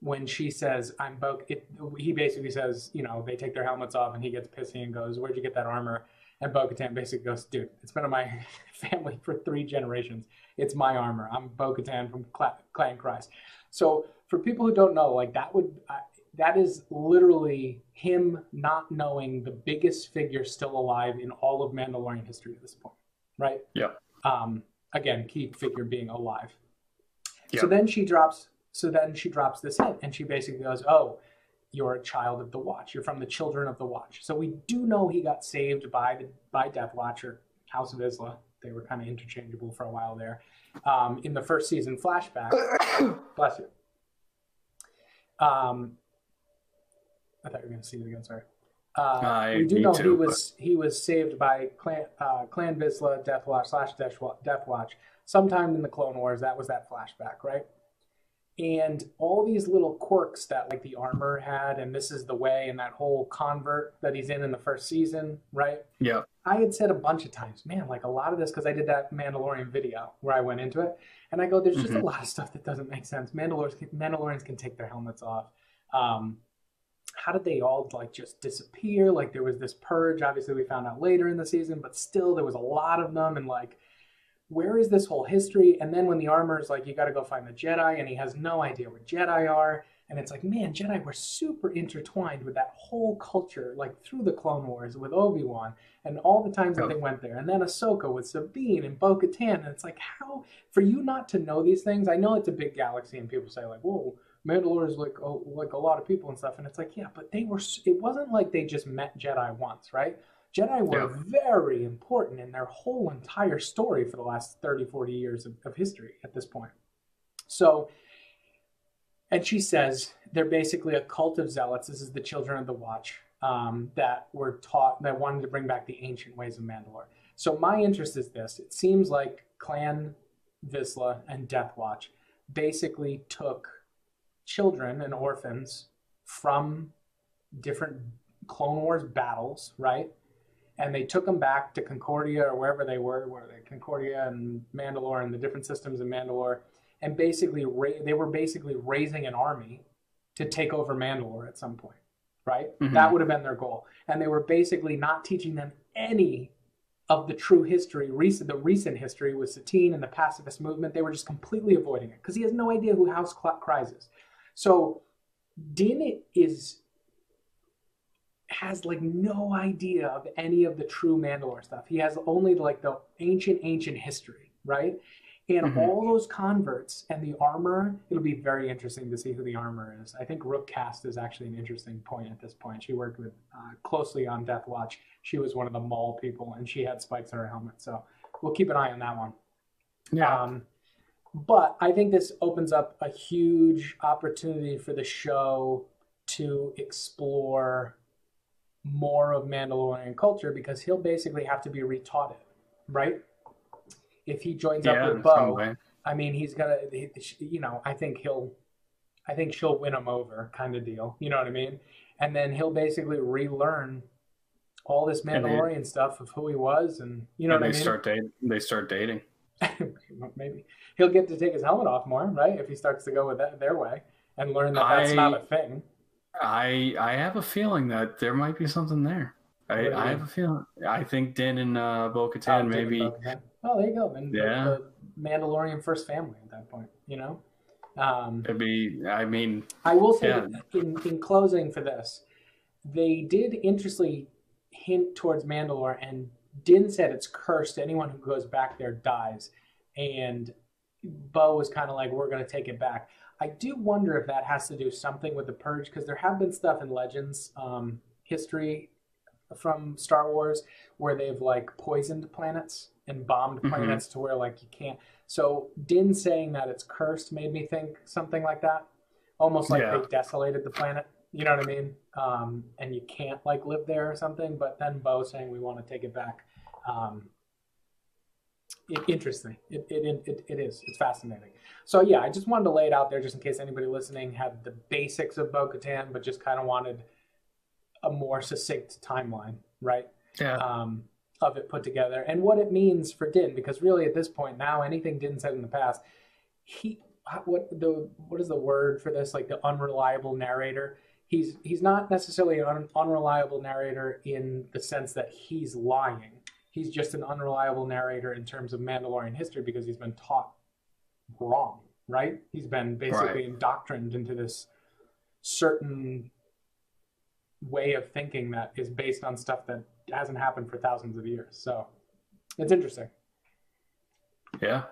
when she says, I'm Bo. It, he basically says, you know, they take their helmets off and he gets pissy and goes, Where'd you get that armor? And Bo Katan basically goes, dude, it's been in my <laughs> family for three generations. It's my armor. I'm Bo Katan from Clan Kryze. So for people who don't know, like that would, uh, that is literally him not knowing the biggest figure still alive in all of Mandalorian history at this point, right? Yeah. Um, again, key figure being alive. Yeah. So then she drops. So then she drops this hint, and she basically goes, "Oh, you're a child of the Watch. You're from the Children of the Watch." So we do know he got saved by the by Death Watcher, House Vizsla. They were kind of interchangeable for a while there. Um, in the first season flashback, <coughs> bless you. Um, I thought you were going to see it again. Sorry. Uh, we do know too, he was but... he was saved by Clan, uh, Clan Vizsla, Death Watch slash Death Watch sometime in the Clone Wars. That was that flashback, right? And all these little quirks that like the armor had, and this is the way, and that whole covert that he's in in the first season, right? Yeah. I had said a bunch of times, man, like a lot of this because I did that Mandalorian video where I went into it, and I go, there's just mm-hmm. a lot of stuff that doesn't make sense. Mandalorians, Mandalorians can take their helmets off. Um, how did they all like just disappear? Like there was this purge. Obviously, we found out later in the season, but still there was a lot of them. And like, where is this whole history? And then when the armor is like, you got to go find the Jedi, and he has no idea where Jedi are. And it's like, man, Jedi were super intertwined with that whole culture, like through the Clone Wars with Obi Wan and all the times that oh. they went there. And then Ahsoka with Sabine and Bo Katan. And it's like, how, for you not to know these things, I know it's a big galaxy and people say, like, whoa, Mandalore is like a, oh, like a lot of people and stuff, and it's like yeah, but they were. It wasn't like they just met Jedi once, right? Jedi were yeah. very important in their whole entire story for the last 30, 40 years of, of history at this point. So, and she says they're basically a cult of zealots. This is the children of the Watch um, that were taught that wanted to bring back the ancient ways of Mandalore. So my interest is this: it seems like Clan Vizsla and Death Watch basically took children and orphans from different Clone Wars battles, right? And they took them back to Concordia or wherever they were, where they Concordia and Mandalore and the different systems in Mandalore, and basically ra- they were basically raising an army to take over Mandalore at some point, right? Mm-hmm. That would have been their goal, and they were basically not teaching them any of the true history, recent the recent history with Satine and the pacifist movement. They were just completely avoiding it because he has no idea who House Kryze is. So Din is has like no idea of any of the true Mandalore stuff. He has only like the ancient, ancient history, right? And mm-hmm. all those converts and the armor, it'll be very interesting to see who the armor is. I think Rook Kast is actually an interesting point at this point. She worked with uh, closely on Death Watch. She was one of the Maul people, and she had spikes on her helmet. So we'll keep an eye on that one. Yeah. Um, but I think this opens up a huge opportunity for the show to explore more of Mandalorian culture because he'll basically have to be retaught it, right? If he joins yeah, up with Bo, I mean, he's gonna, you know, I think he'll, I think she'll win him over, kind of deal. You know what I mean? And then he'll basically relearn all this Mandalorian they, stuff of who he was, and you know and what they I mean. Start dating. They start dating. <laughs> maybe he'll get to take his helmet off more, right? If he starts to go with that their way and learn that that's not a thing. I I have a feeling that there might be something there. I, I have a feeling. I think Din and uh, Bo Katan oh, maybe. Oh, there you go. Then yeah. the, the Mandalorian first family at that point, you know? Um, It'd be, I mean. I will say yeah. in, in closing for this, they did interestingly hint towards Mandalore, and Din said it's cursed. Anyone who goes back there dies. And Bo was kind of like, we're going to take it back. I do wonder if that has to do something with the purge because there have been stuff in Legends um, history from Star Wars where they've like poisoned planets and bombed mm-hmm. planets to where like you can't. So Din saying that it's cursed made me think something like that, almost like yeah. they desolated the planet. You know what I mean? Um, and you can't like live there or something. But then Bo saying we want to take it back. Um, interesting. It, it, it, it is. It's fascinating. So yeah, I just wanted to lay it out there just in case anybody listening had the basics of Bo-Katan, but just kind of wanted a more succinct timeline, right? Yeah. Um, of it put together and what it means for Din, because really at this point now, anything Din said in the past, he what the what is the word for this? Like the unreliable narrator. he's he's not necessarily an unreliable narrator in the sense that he's lying. He's just an unreliable narrator in terms of Mandalorian history because he's been taught wrong, right? He's been basically right. indoctrined into this certain way of thinking that is based on stuff that hasn't happened for thousands of years. So it's interesting. Yeah.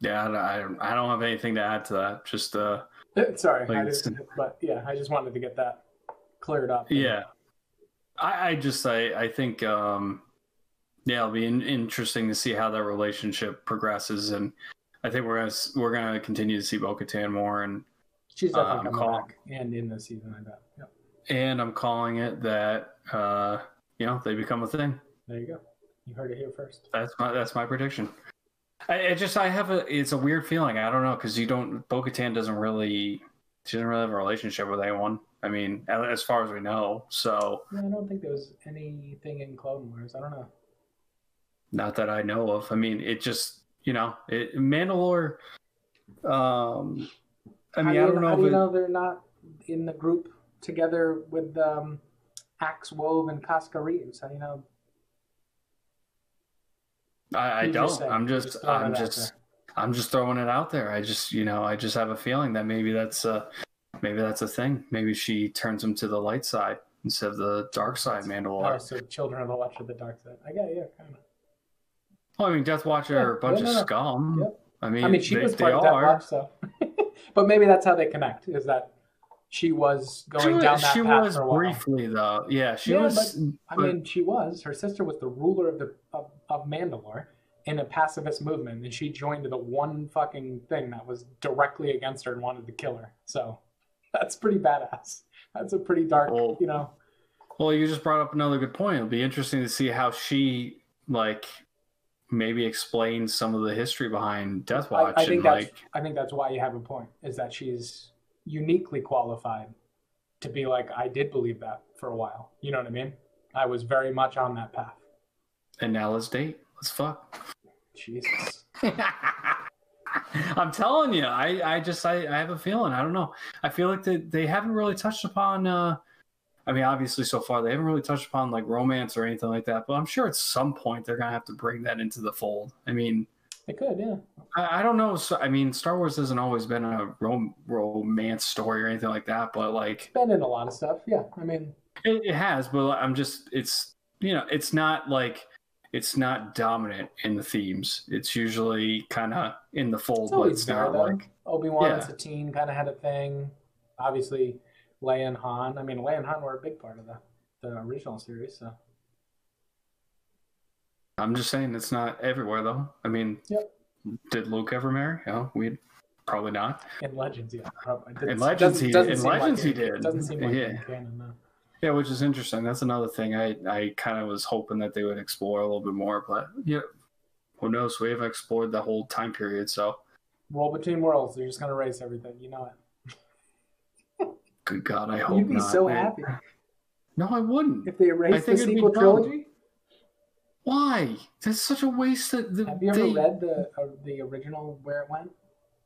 Yeah, I, I don't have anything to add to that. Just uh, <laughs> sorry, like just, but yeah, I just wanted to get that cleared up. Yeah, I, I just I I think um, yeah, it'll be in, interesting to see how that relationship progresses, and I think we're gonna we're gonna continue to see Bo-Katan more, and she's definitely um, coming back and in the season. I bet. Yep. And I'm calling it that uh, you know they become a thing. There you go. You heard it here first. That's my that's my prediction. I, just I have a it's a weird feeling. I don't know because you don't Bo Katan doesn't really she doesn't really have a relationship with anyone. I mean, as far as we know. So yeah, I don't think there was anything in Clone Wars. I don't know. Not that I know of. I mean, it just you know, it Mandalore. Um, I mean, I don't know. How do you it, know they're not in the group together with um, Axe Wove and Koska Reeves? How do you know I, I don't. I'm just, I'm just, I'm just throwing it out there. I just, you know, I just have a feeling that maybe that's a, maybe that's a thing. Maybe she turns him to the light side instead of the dark side, Mandalore. Oh, so children of the light of the dark side. I got yeah, kind of. Well, I mean, Death Watch are a bunch yeah, no, of scum. Yep. I mean, I mean, she they, was part of Death Watch, so. <laughs> but maybe that's how they connect. Is that she was going she was, down that she path was for a while. briefly though yeah she yeah, was but, i mean she was her sister was the ruler of the of, of mandalore in a pacifist movement and she joined the one fucking thing that was directly against her and wanted to kill her so <laughs> that's pretty badass that's a pretty dark well, you know well you just brought up another good point it'll be interesting to see how she like maybe explain some of the history behind death watch I, I think that's like... i think that's why you have a point is that she's uniquely qualified to be like, I did believe that for a while. You know what I mean? I was very much on that path. And now let's date. Let's fuck. Jesus. <laughs> <laughs> I'm telling you, I, I just I, I have a feeling. I don't know. I feel like they, they haven't really touched upon uh I mean obviously so far they haven't really touched upon like romance or anything like that, but I'm sure at some point they're gonna have to bring that into the fold. I mean it could, yeah. I, I don't know. So, I mean, Star Wars hasn't always been a rom- romance story or anything like that, but like, it's been in a lot of stuff. Yeah, I mean, it, it has, but I'm just, it's you know, it's not like it's not dominant in the themes. It's usually kind of in the fold, but it's not though. like Obi Wan yeah. teen kind of had a thing. Obviously, Leia and Han. I mean, Leia and Han were a big part of the the original series. So I'm just saying it's not everywhere though. I mean, yep. did Luke ever marry? Yeah, we probably not. In Legends, yeah. In Legends, he doesn't in Legends like he did. It doesn't seem like yeah. canon though. Yeah, which is interesting. That's another thing. I I kind of was hoping that they would explore a little bit more, but yeah, who knows? We haven't explored the whole time period, so. World between worlds. They're just gonna erase everything. You know it. <laughs> Good God, I hope You'd be not, so man. happy. No, I wouldn't. If they erased the sequel trilogy. Why? That's such a waste. That the, Have you ever they... read the uh, the original where it went,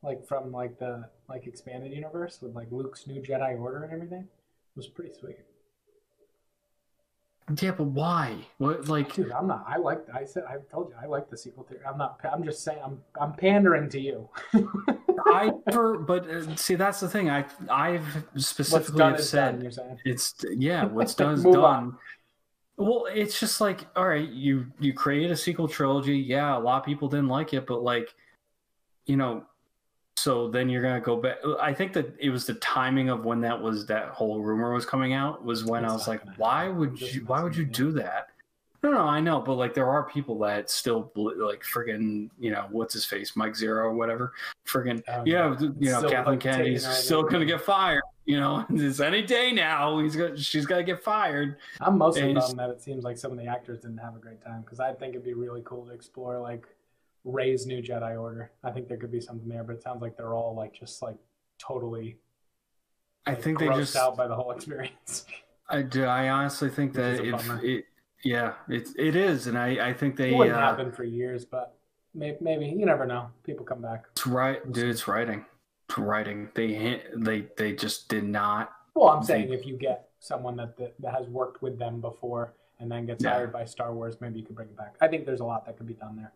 like from like the like expanded universe with like Luke's new Jedi Order and everything? It was pretty sweet. Yeah, but why? What like? Dude, I'm not. I like. I said. I told you. I like the sequel theory. I'm not. I'm just saying. I'm. I'm pandering to you. <laughs> I for, but uh, see that's the thing. I I've specifically have said done, it's yeah. What's <laughs> done is done. On. Well, it's just like, all right, you you create a sequel trilogy. Yeah, a lot of people didn't like it, but like, you know, so then you're gonna go back. I think that it was the timing of when that was that whole rumor was coming out was when I was like, why would you why would you do that? No, no, I know, but like there are people that still like friggin' you know what's his face, Mike Zeroh or whatever, friggin' oh, yeah, you know, Kathleen Kennedy's still gonna get fired. You know, <laughs> it's any day now. He's got, she's got to get fired. I'm mostly bummed that it seems like some of the actors didn't have a great time because I think it'd be really cool to explore like Rey's new Jedi Order. I think there could be something there, but it sounds like they're all like just like totally. Like, I think they just out by the whole <laughs> experience. I do. I honestly think that if it, yeah, it it is, and I I think they it wouldn't uh, happen for years, but maybe maybe you never know. People come back. It's right, dude. It's writing. writing. They they they just did not. Well, I'm saying if you get someone that, that that has worked with them before and then gets Yeah. hired by Star Wars, maybe you could bring it back. I think there's a lot that could be done there.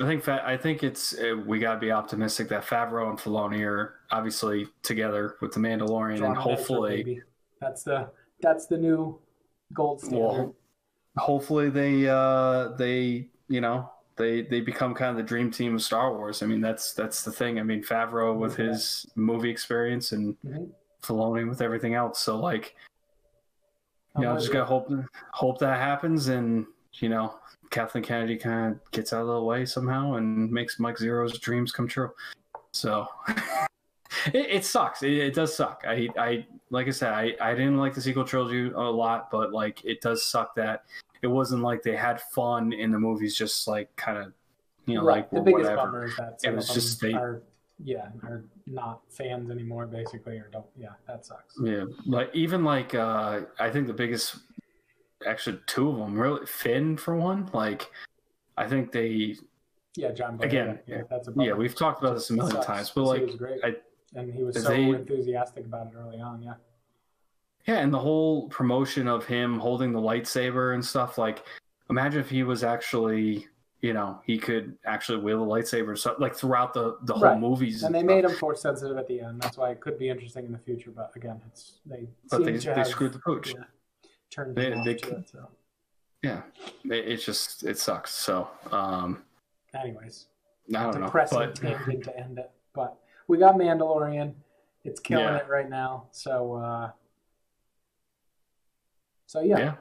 I think Fa- I think it's uh, we gotta be optimistic that Favreau and Filoni are obviously together with the Mandalorian, Drawn and hopefully, that's the that's the new gold standard. well, hopefully they uh they you know they they become kind of the dream team of Star Wars. I mean that's that's the thing. I mean Favreau with Yeah. his movie experience and Mhm. Filoni with everything else. So like you know, just gotta hope hope that happens, and you know, Kathleen Kennedy kind of gets out of the way somehow and makes Mike Zeroh's dreams come true. So <laughs> it, it sucks. It, it does suck. I, I, like I said, I, I didn't like the sequel trilogy a lot, but like it does suck that it wasn't like they had fun in the movies, just like kind of, you know, right. like the biggest whatever. bummer is that It was just they- are yeah are not fans anymore, basically, or don't. Yeah, that sucks. Yeah, like even like uh I think the biggest, actually two of them really Finn for one. Like I think they Yeah, John. Again, yeah, that's a yeah we've talked about this a million Sucks, times, but 'cause he like was great, I- and he was so they- enthusiastic about it early on. Yeah, yeah, and the whole promotion of him holding the lightsaber and stuff. Like imagine if he was actually. You know, he could actually wield a lightsaber, so like throughout the the whole Right. movies. and they stuff. made him force sensitive at the end. That's why it could be interesting in the future. But again, it's they but they, they have screwed the pooch. yeah, turned They- they to it. So, Yeah, it, it just it sucks. So um, anyways, I don't know, depressing but tangent to end it. But we got Mandalorian. It's killing Yeah. it right now. So uh so yeah, yeah,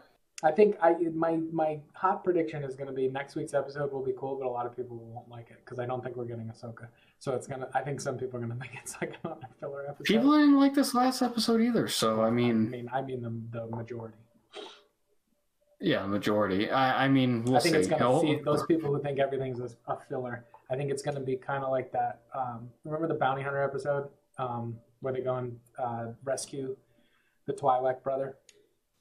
I think I my my hot prediction is going to be next week's episode will be cool, but a lot of people won't like it because I don't think we're getting Ahsoka. So it's gonna. I think some people are gonna <laughs> think it's like another filler episode. people didn't like this last episode either. So I mean, I mean, mean, I mean the the majority. Yeah, majority. I, I mean, we'll I think see. it's gonna Oh, see those people who think everything's a, filler. I think it's gonna be kind of like that. Um, remember the bounty hunter episode um, where they go and uh, rescue the Twi'lek brother?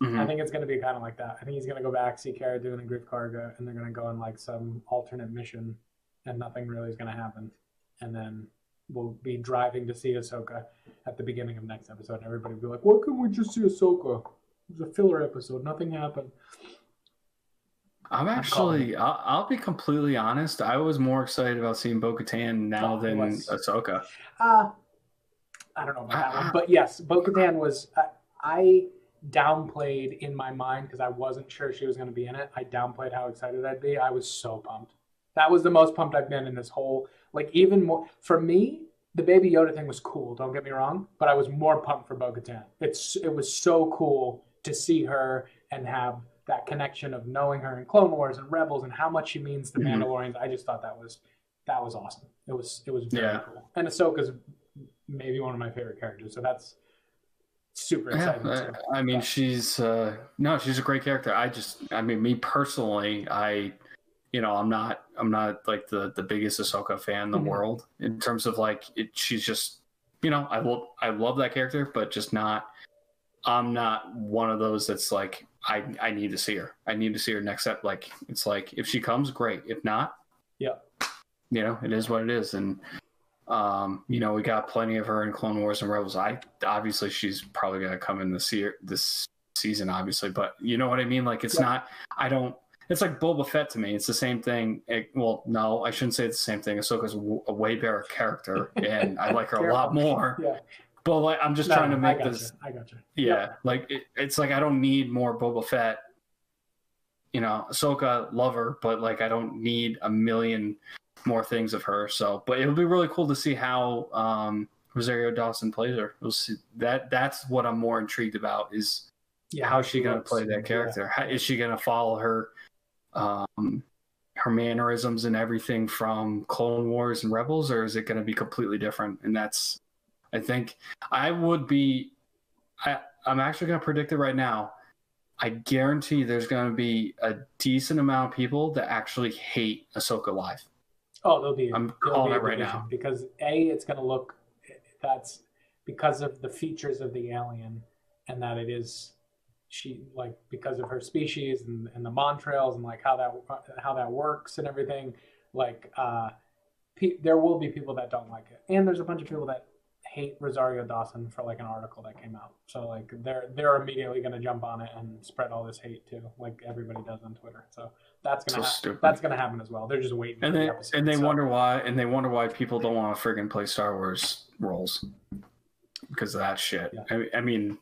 mhm. I think it's gonna be kind of like that. I think he's gonna go back, see Cara Dune and Greef Karga, and they're gonna go on like some alternate mission, and nothing really is gonna happen. And then we'll be driving to see Ahsoka at the beginning of next episode, and everybody will be like, "Why couldn't we just see Ahsoka? It was a filler episode. Nothing happened." I'm actually, I'll, I'll be completely honest. I was more excited about seeing Bo Katan now Oh, than was- Ahsoka. Uh, I don't know about that Uh, one, but yes, Bo Katan was. I, I downplayed in my mind because I wasn't sure she was going to be in it. I downplayed how excited I'd be. I was so pumped. That was the most pumped I've been in this whole. Like even more for me, the Baby Yoda thing was cool. Don't get me wrong, but I was more pumped for Bo Katan. It's it was so cool to see her and have that connection of knowing her in Clone Wars and Rebels and how much she means to Mhm. Mandalorians. I just thought that was that was awesome. It was it was very Yeah. cool. And Ahsoka's maybe one of my favorite characters, so that's super Yeah, exciting. I. I mean, Yeah. she's uh, no, she's a great character. I just, I mean, me personally, I, you know, I'm not, I'm not like the the biggest Ahsoka fan in the Mhm. world in terms of like, it, she's just, you know, I love, I love that character, but just not. I'm not one of those that's like, I, I need to see her. I need to see her next up. Like, it's like if she comes, great. If not, Yeah. you know, it is what it is, and. Um, you know, we got plenty of her in Clone Wars and Rebels. I obviously she's probably gonna come in this year, this season, obviously, but you know what I mean. Like, it's Yeah. not. I don't. It's like Boba Fett to me. It's the same thing. It- well, no, I shouldn't say it's the same thing. Ahsoka's a way better character, <laughs> and I like her a lot more. Yeah, But like, I'm just No, trying to make I gotcha. this. I got you. Yeah, like it, it's like I don't need more Boba Fett. You know, Ahsoka, love her, but like I don't need a million more things of her. So, but it'll be really cool to see how um, Rosario Dawson plays her. We'll see that. That's what I'm more intrigued about is Yeah, how is she going to play that character? How, is she going to follow her, um, her mannerisms and everything from Clone Wars and Rebels, or is it going to be completely different? And that's, I think, I would be, I, I'm actually going to predict it right now. I guarantee there's going to be a decent amount of people that actually hate Ahsoka Live. Oh, there'll be. I'm there'll calling be it right now. because a it's going to look that's because of the features of the alien and that it is she like because of her species and, and the Montrals and like how that how that works and everything like uh pe- there will be people that don't like it, and there's a bunch of people that hate Rosario Dawson for like an article that came out. So like they're they're immediately going to jump on it and spread all this hate too, like everybody does on Twitter. So that's gonna So ha- that's gonna happen as well. They're just waiting. and for they the episode, and they so- wonder why and they wonder why people don't want to friggin' play Star Wars roles because of that shit. Yeah. I, I mean,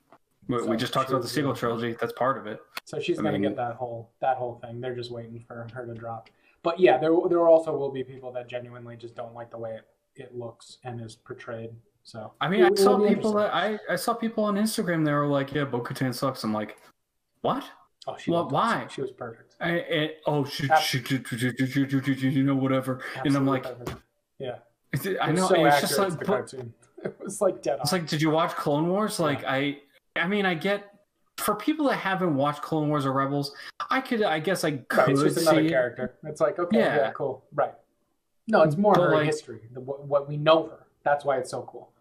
we, So we just talked about the sequel trilogy. That's part of it. So she's I gonna mean- get that whole that whole thing. They're just waiting for her to drop. But yeah, there there also will be people that genuinely just don't like the way it, it looks and is portrayed. So I mean, it- I saw people that I, I saw people on Instagram. They were like, "Yeah, Bo-Katan sucks." I'm like, "What?" Oh, she Well, why? She was perfect. I, I, oh, she, she, she, she, she, she, she, she, you know, whatever. And I'm like, perfect. yeah, I know. so it's just like, but-. <laughs> It was like dead on. It's like, did you watch Clone Wars? Like, I, I mean, I get for people that haven't watched Clone Wars or Rebels, I could, I guess, I could right, it's just another see. it. character. It's like okay, yeah. Yeah. cool, right. No, it's more But, her like- history, the, what we know her. That's why it's so cool.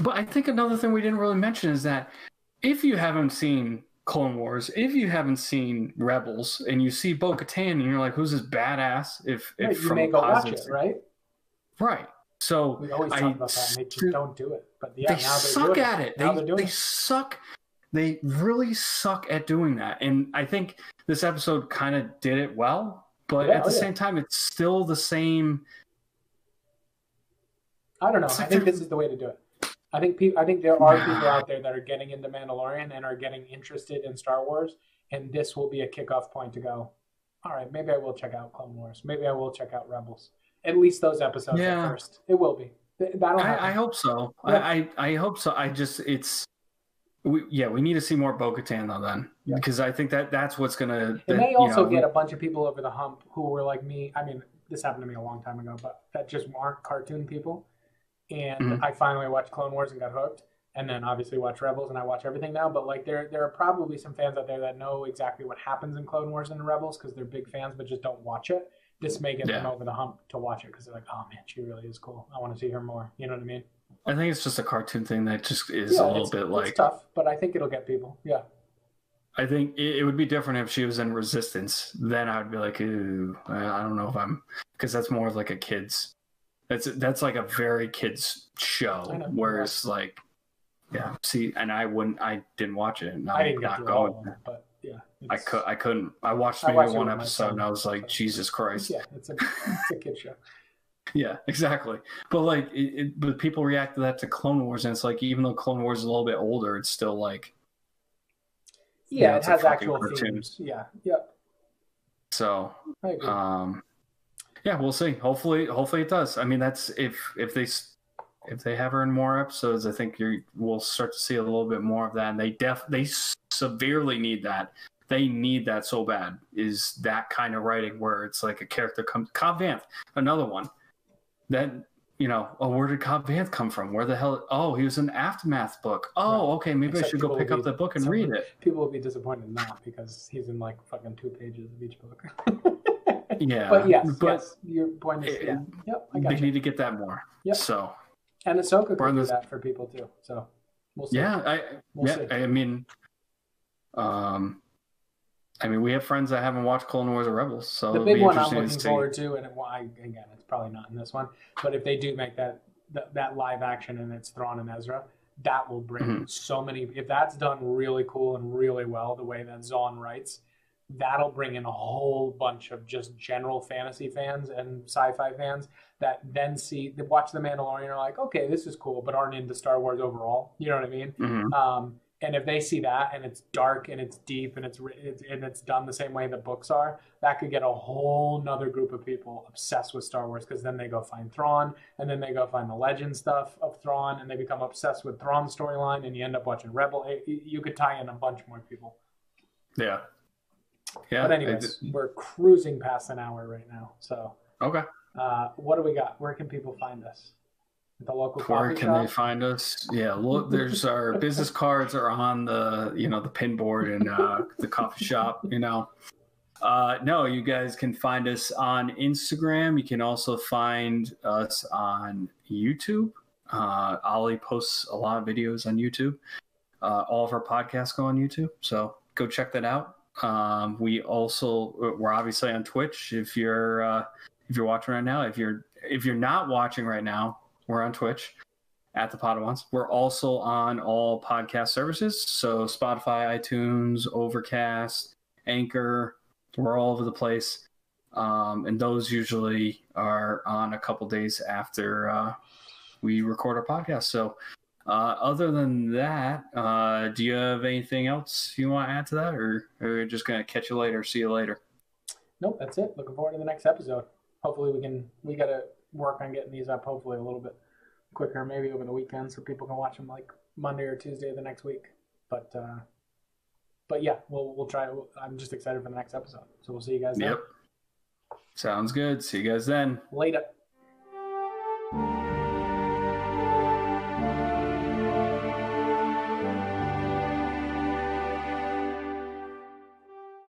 But I think another thing we didn't really mention is that if you haven't seen Clone Wars, if you haven't seen Rebels, and you see Bo Katan, and you're like, who's this badass? If, if Right, you from may watch positive, it, right? right? So We always I- talk about that, they just don't do it. But yeah, they suck at it. Now They they it. suck. They really suck at doing that. And I think this episode kind of did it well, but Yeah, at the oh, yeah. same time, it's still the same. I don't know. I think this is the way to do it. I think pe- I think there are people out there that are getting into Mandalorian and are getting interested in Star Wars, and this will be a kickoff point to go. All right, maybe I will check out Clone Wars. Maybe I will check out Rebels. At least those episodes Yeah. at first. It will be. That'll happen. I, I hope so. Yeah. I, I hope so. I just it's. We, yeah, we need to see more Bo-Katan though, then, Yeah. because I think that that's what's gonna. It that, may you also know, get a bunch of people over the hump who were like me. I mean, this happened to me a long time ago, but that just aren't cartoon people. And Mhm. I finally watched Clone Wars and got hooked, and then obviously watch Rebels, and I watch everything now. But like, there there are probably some fans out there that know exactly what happens in Clone Wars and Rebels because they're big fans, but just don't watch it. This may get them Yeah. over the hump to watch it because they're like, oh man, she really is cool. I want to see her more. You know what I mean? I think it's just a cartoon thing that just is yeah, a little bit it's like. tough, but I think it'll get people. Yeah. I think it, would be different if she was in Resistance. Then I would be like, ooh, I I don't know if I'm, because that's more of like a kids. That's that's like a very kids show. I. Whereas like, yeah, see, and I wouldn't, I didn't watch it. And I'm I didn't not going. but yeah. I could, I couldn't. I watched I maybe watched one episode, and I was like, Jesus Christ. Yeah, it's a it's a kid show. <laughs> Yeah, exactly. But like, it, it, but people react to that to Clone Wars, and it's like, even though Clone Wars is a little bit older, it's still like, Yeah, Yeah, it has actual cartoon. themes. Yeah, yep. so. I agree. Um, yeah, we'll see. Hopefully, hopefully it does. I mean, that's if if they if they have her in more episodes, I think you we'll start to see a little bit more of that. And they def they severely need that. They need that so bad. Is that kind of writing where it's like a character comes Cobb Vanth, another one that you know. Oh, where did Cobb Vanth come from? Where the hell? Oh, he was an Aftermath book. Oh, okay, maybe Except I should go pick will up the book and read it. People will be disappointed not because he's in like fucking two pages of each book. <laughs> Yeah, but yes, but yes, your point is it- yeah. Yep, I they got you. need to get that more. Yep. So And Ahsoka could do that for people too. So we'll see. Yeah, I We'll yeah, see. I mean, um, I mean, we have friends that haven't watched Clone Wars or Rebels, so the it'll big be one I'm interesting looking to see. forward to, and it, well, I, again, it's probably not in this one, but if they do make that that, that live action and it's Thrawn and Ezra, that will bring Mhm. so many. If that's done really cool and really well, the way that Zahn writes, that'll bring in a whole bunch of just general fantasy fans and sci-fi fans that then see, they watch The Mandalorian, and are like, okay, this is cool, but aren't into Star Wars overall. You know what I mean? Mhm. Um, and if they see that and it's dark and it's deep and it's, it's and it's done the same way the books are, that could get a whole nother group of people obsessed with Star Wars because then they go find Thrawn and then they go find the legend stuff of Thrawn and they become obsessed with Thrawn's storyline and you end up watching Rebel. You could tie in a bunch more people. Yeah, yeah. but anyways, we're cruising past an hour right now. So okay. uh, what do we got? Where can people find us? At the local Where can shop? they find us? Yeah, look, there's our <laughs> business cards are on the you know the pin board and uh, the coffee shop. You know, uh, no, you guys can find us on Instagram. You can also find us on YouTube. Uh, Ollie posts a lot of videos on YouTube. Uh, all of our podcasts go on YouTube, so go check that out. Um, we also we're obviously on Twitch. If you're uh, if you're watching right now, if you're if you're not watching right now, we're on Twitch at the Podawans. We're also on all podcast services, so Spotify, iTunes, Overcast, Anchor. We're all over the place, um, and those usually are on a couple days after uh, we record our podcast. So, uh, other than that, uh, do you have anything else you want to add to that, or, or just gonna catch you later? See you later. Nope, that's it. Looking forward to the next episode. Hopefully, we can. We got to work on getting these up. Hopefully, a little bit quicker, maybe over the weekend, so people can watch them like Monday or Tuesday of the next week. But uh, but yeah, we'll we'll try. I'm just excited for the next episode. So we'll see you guys. Then. Yep. Sounds good. See you guys then. Later.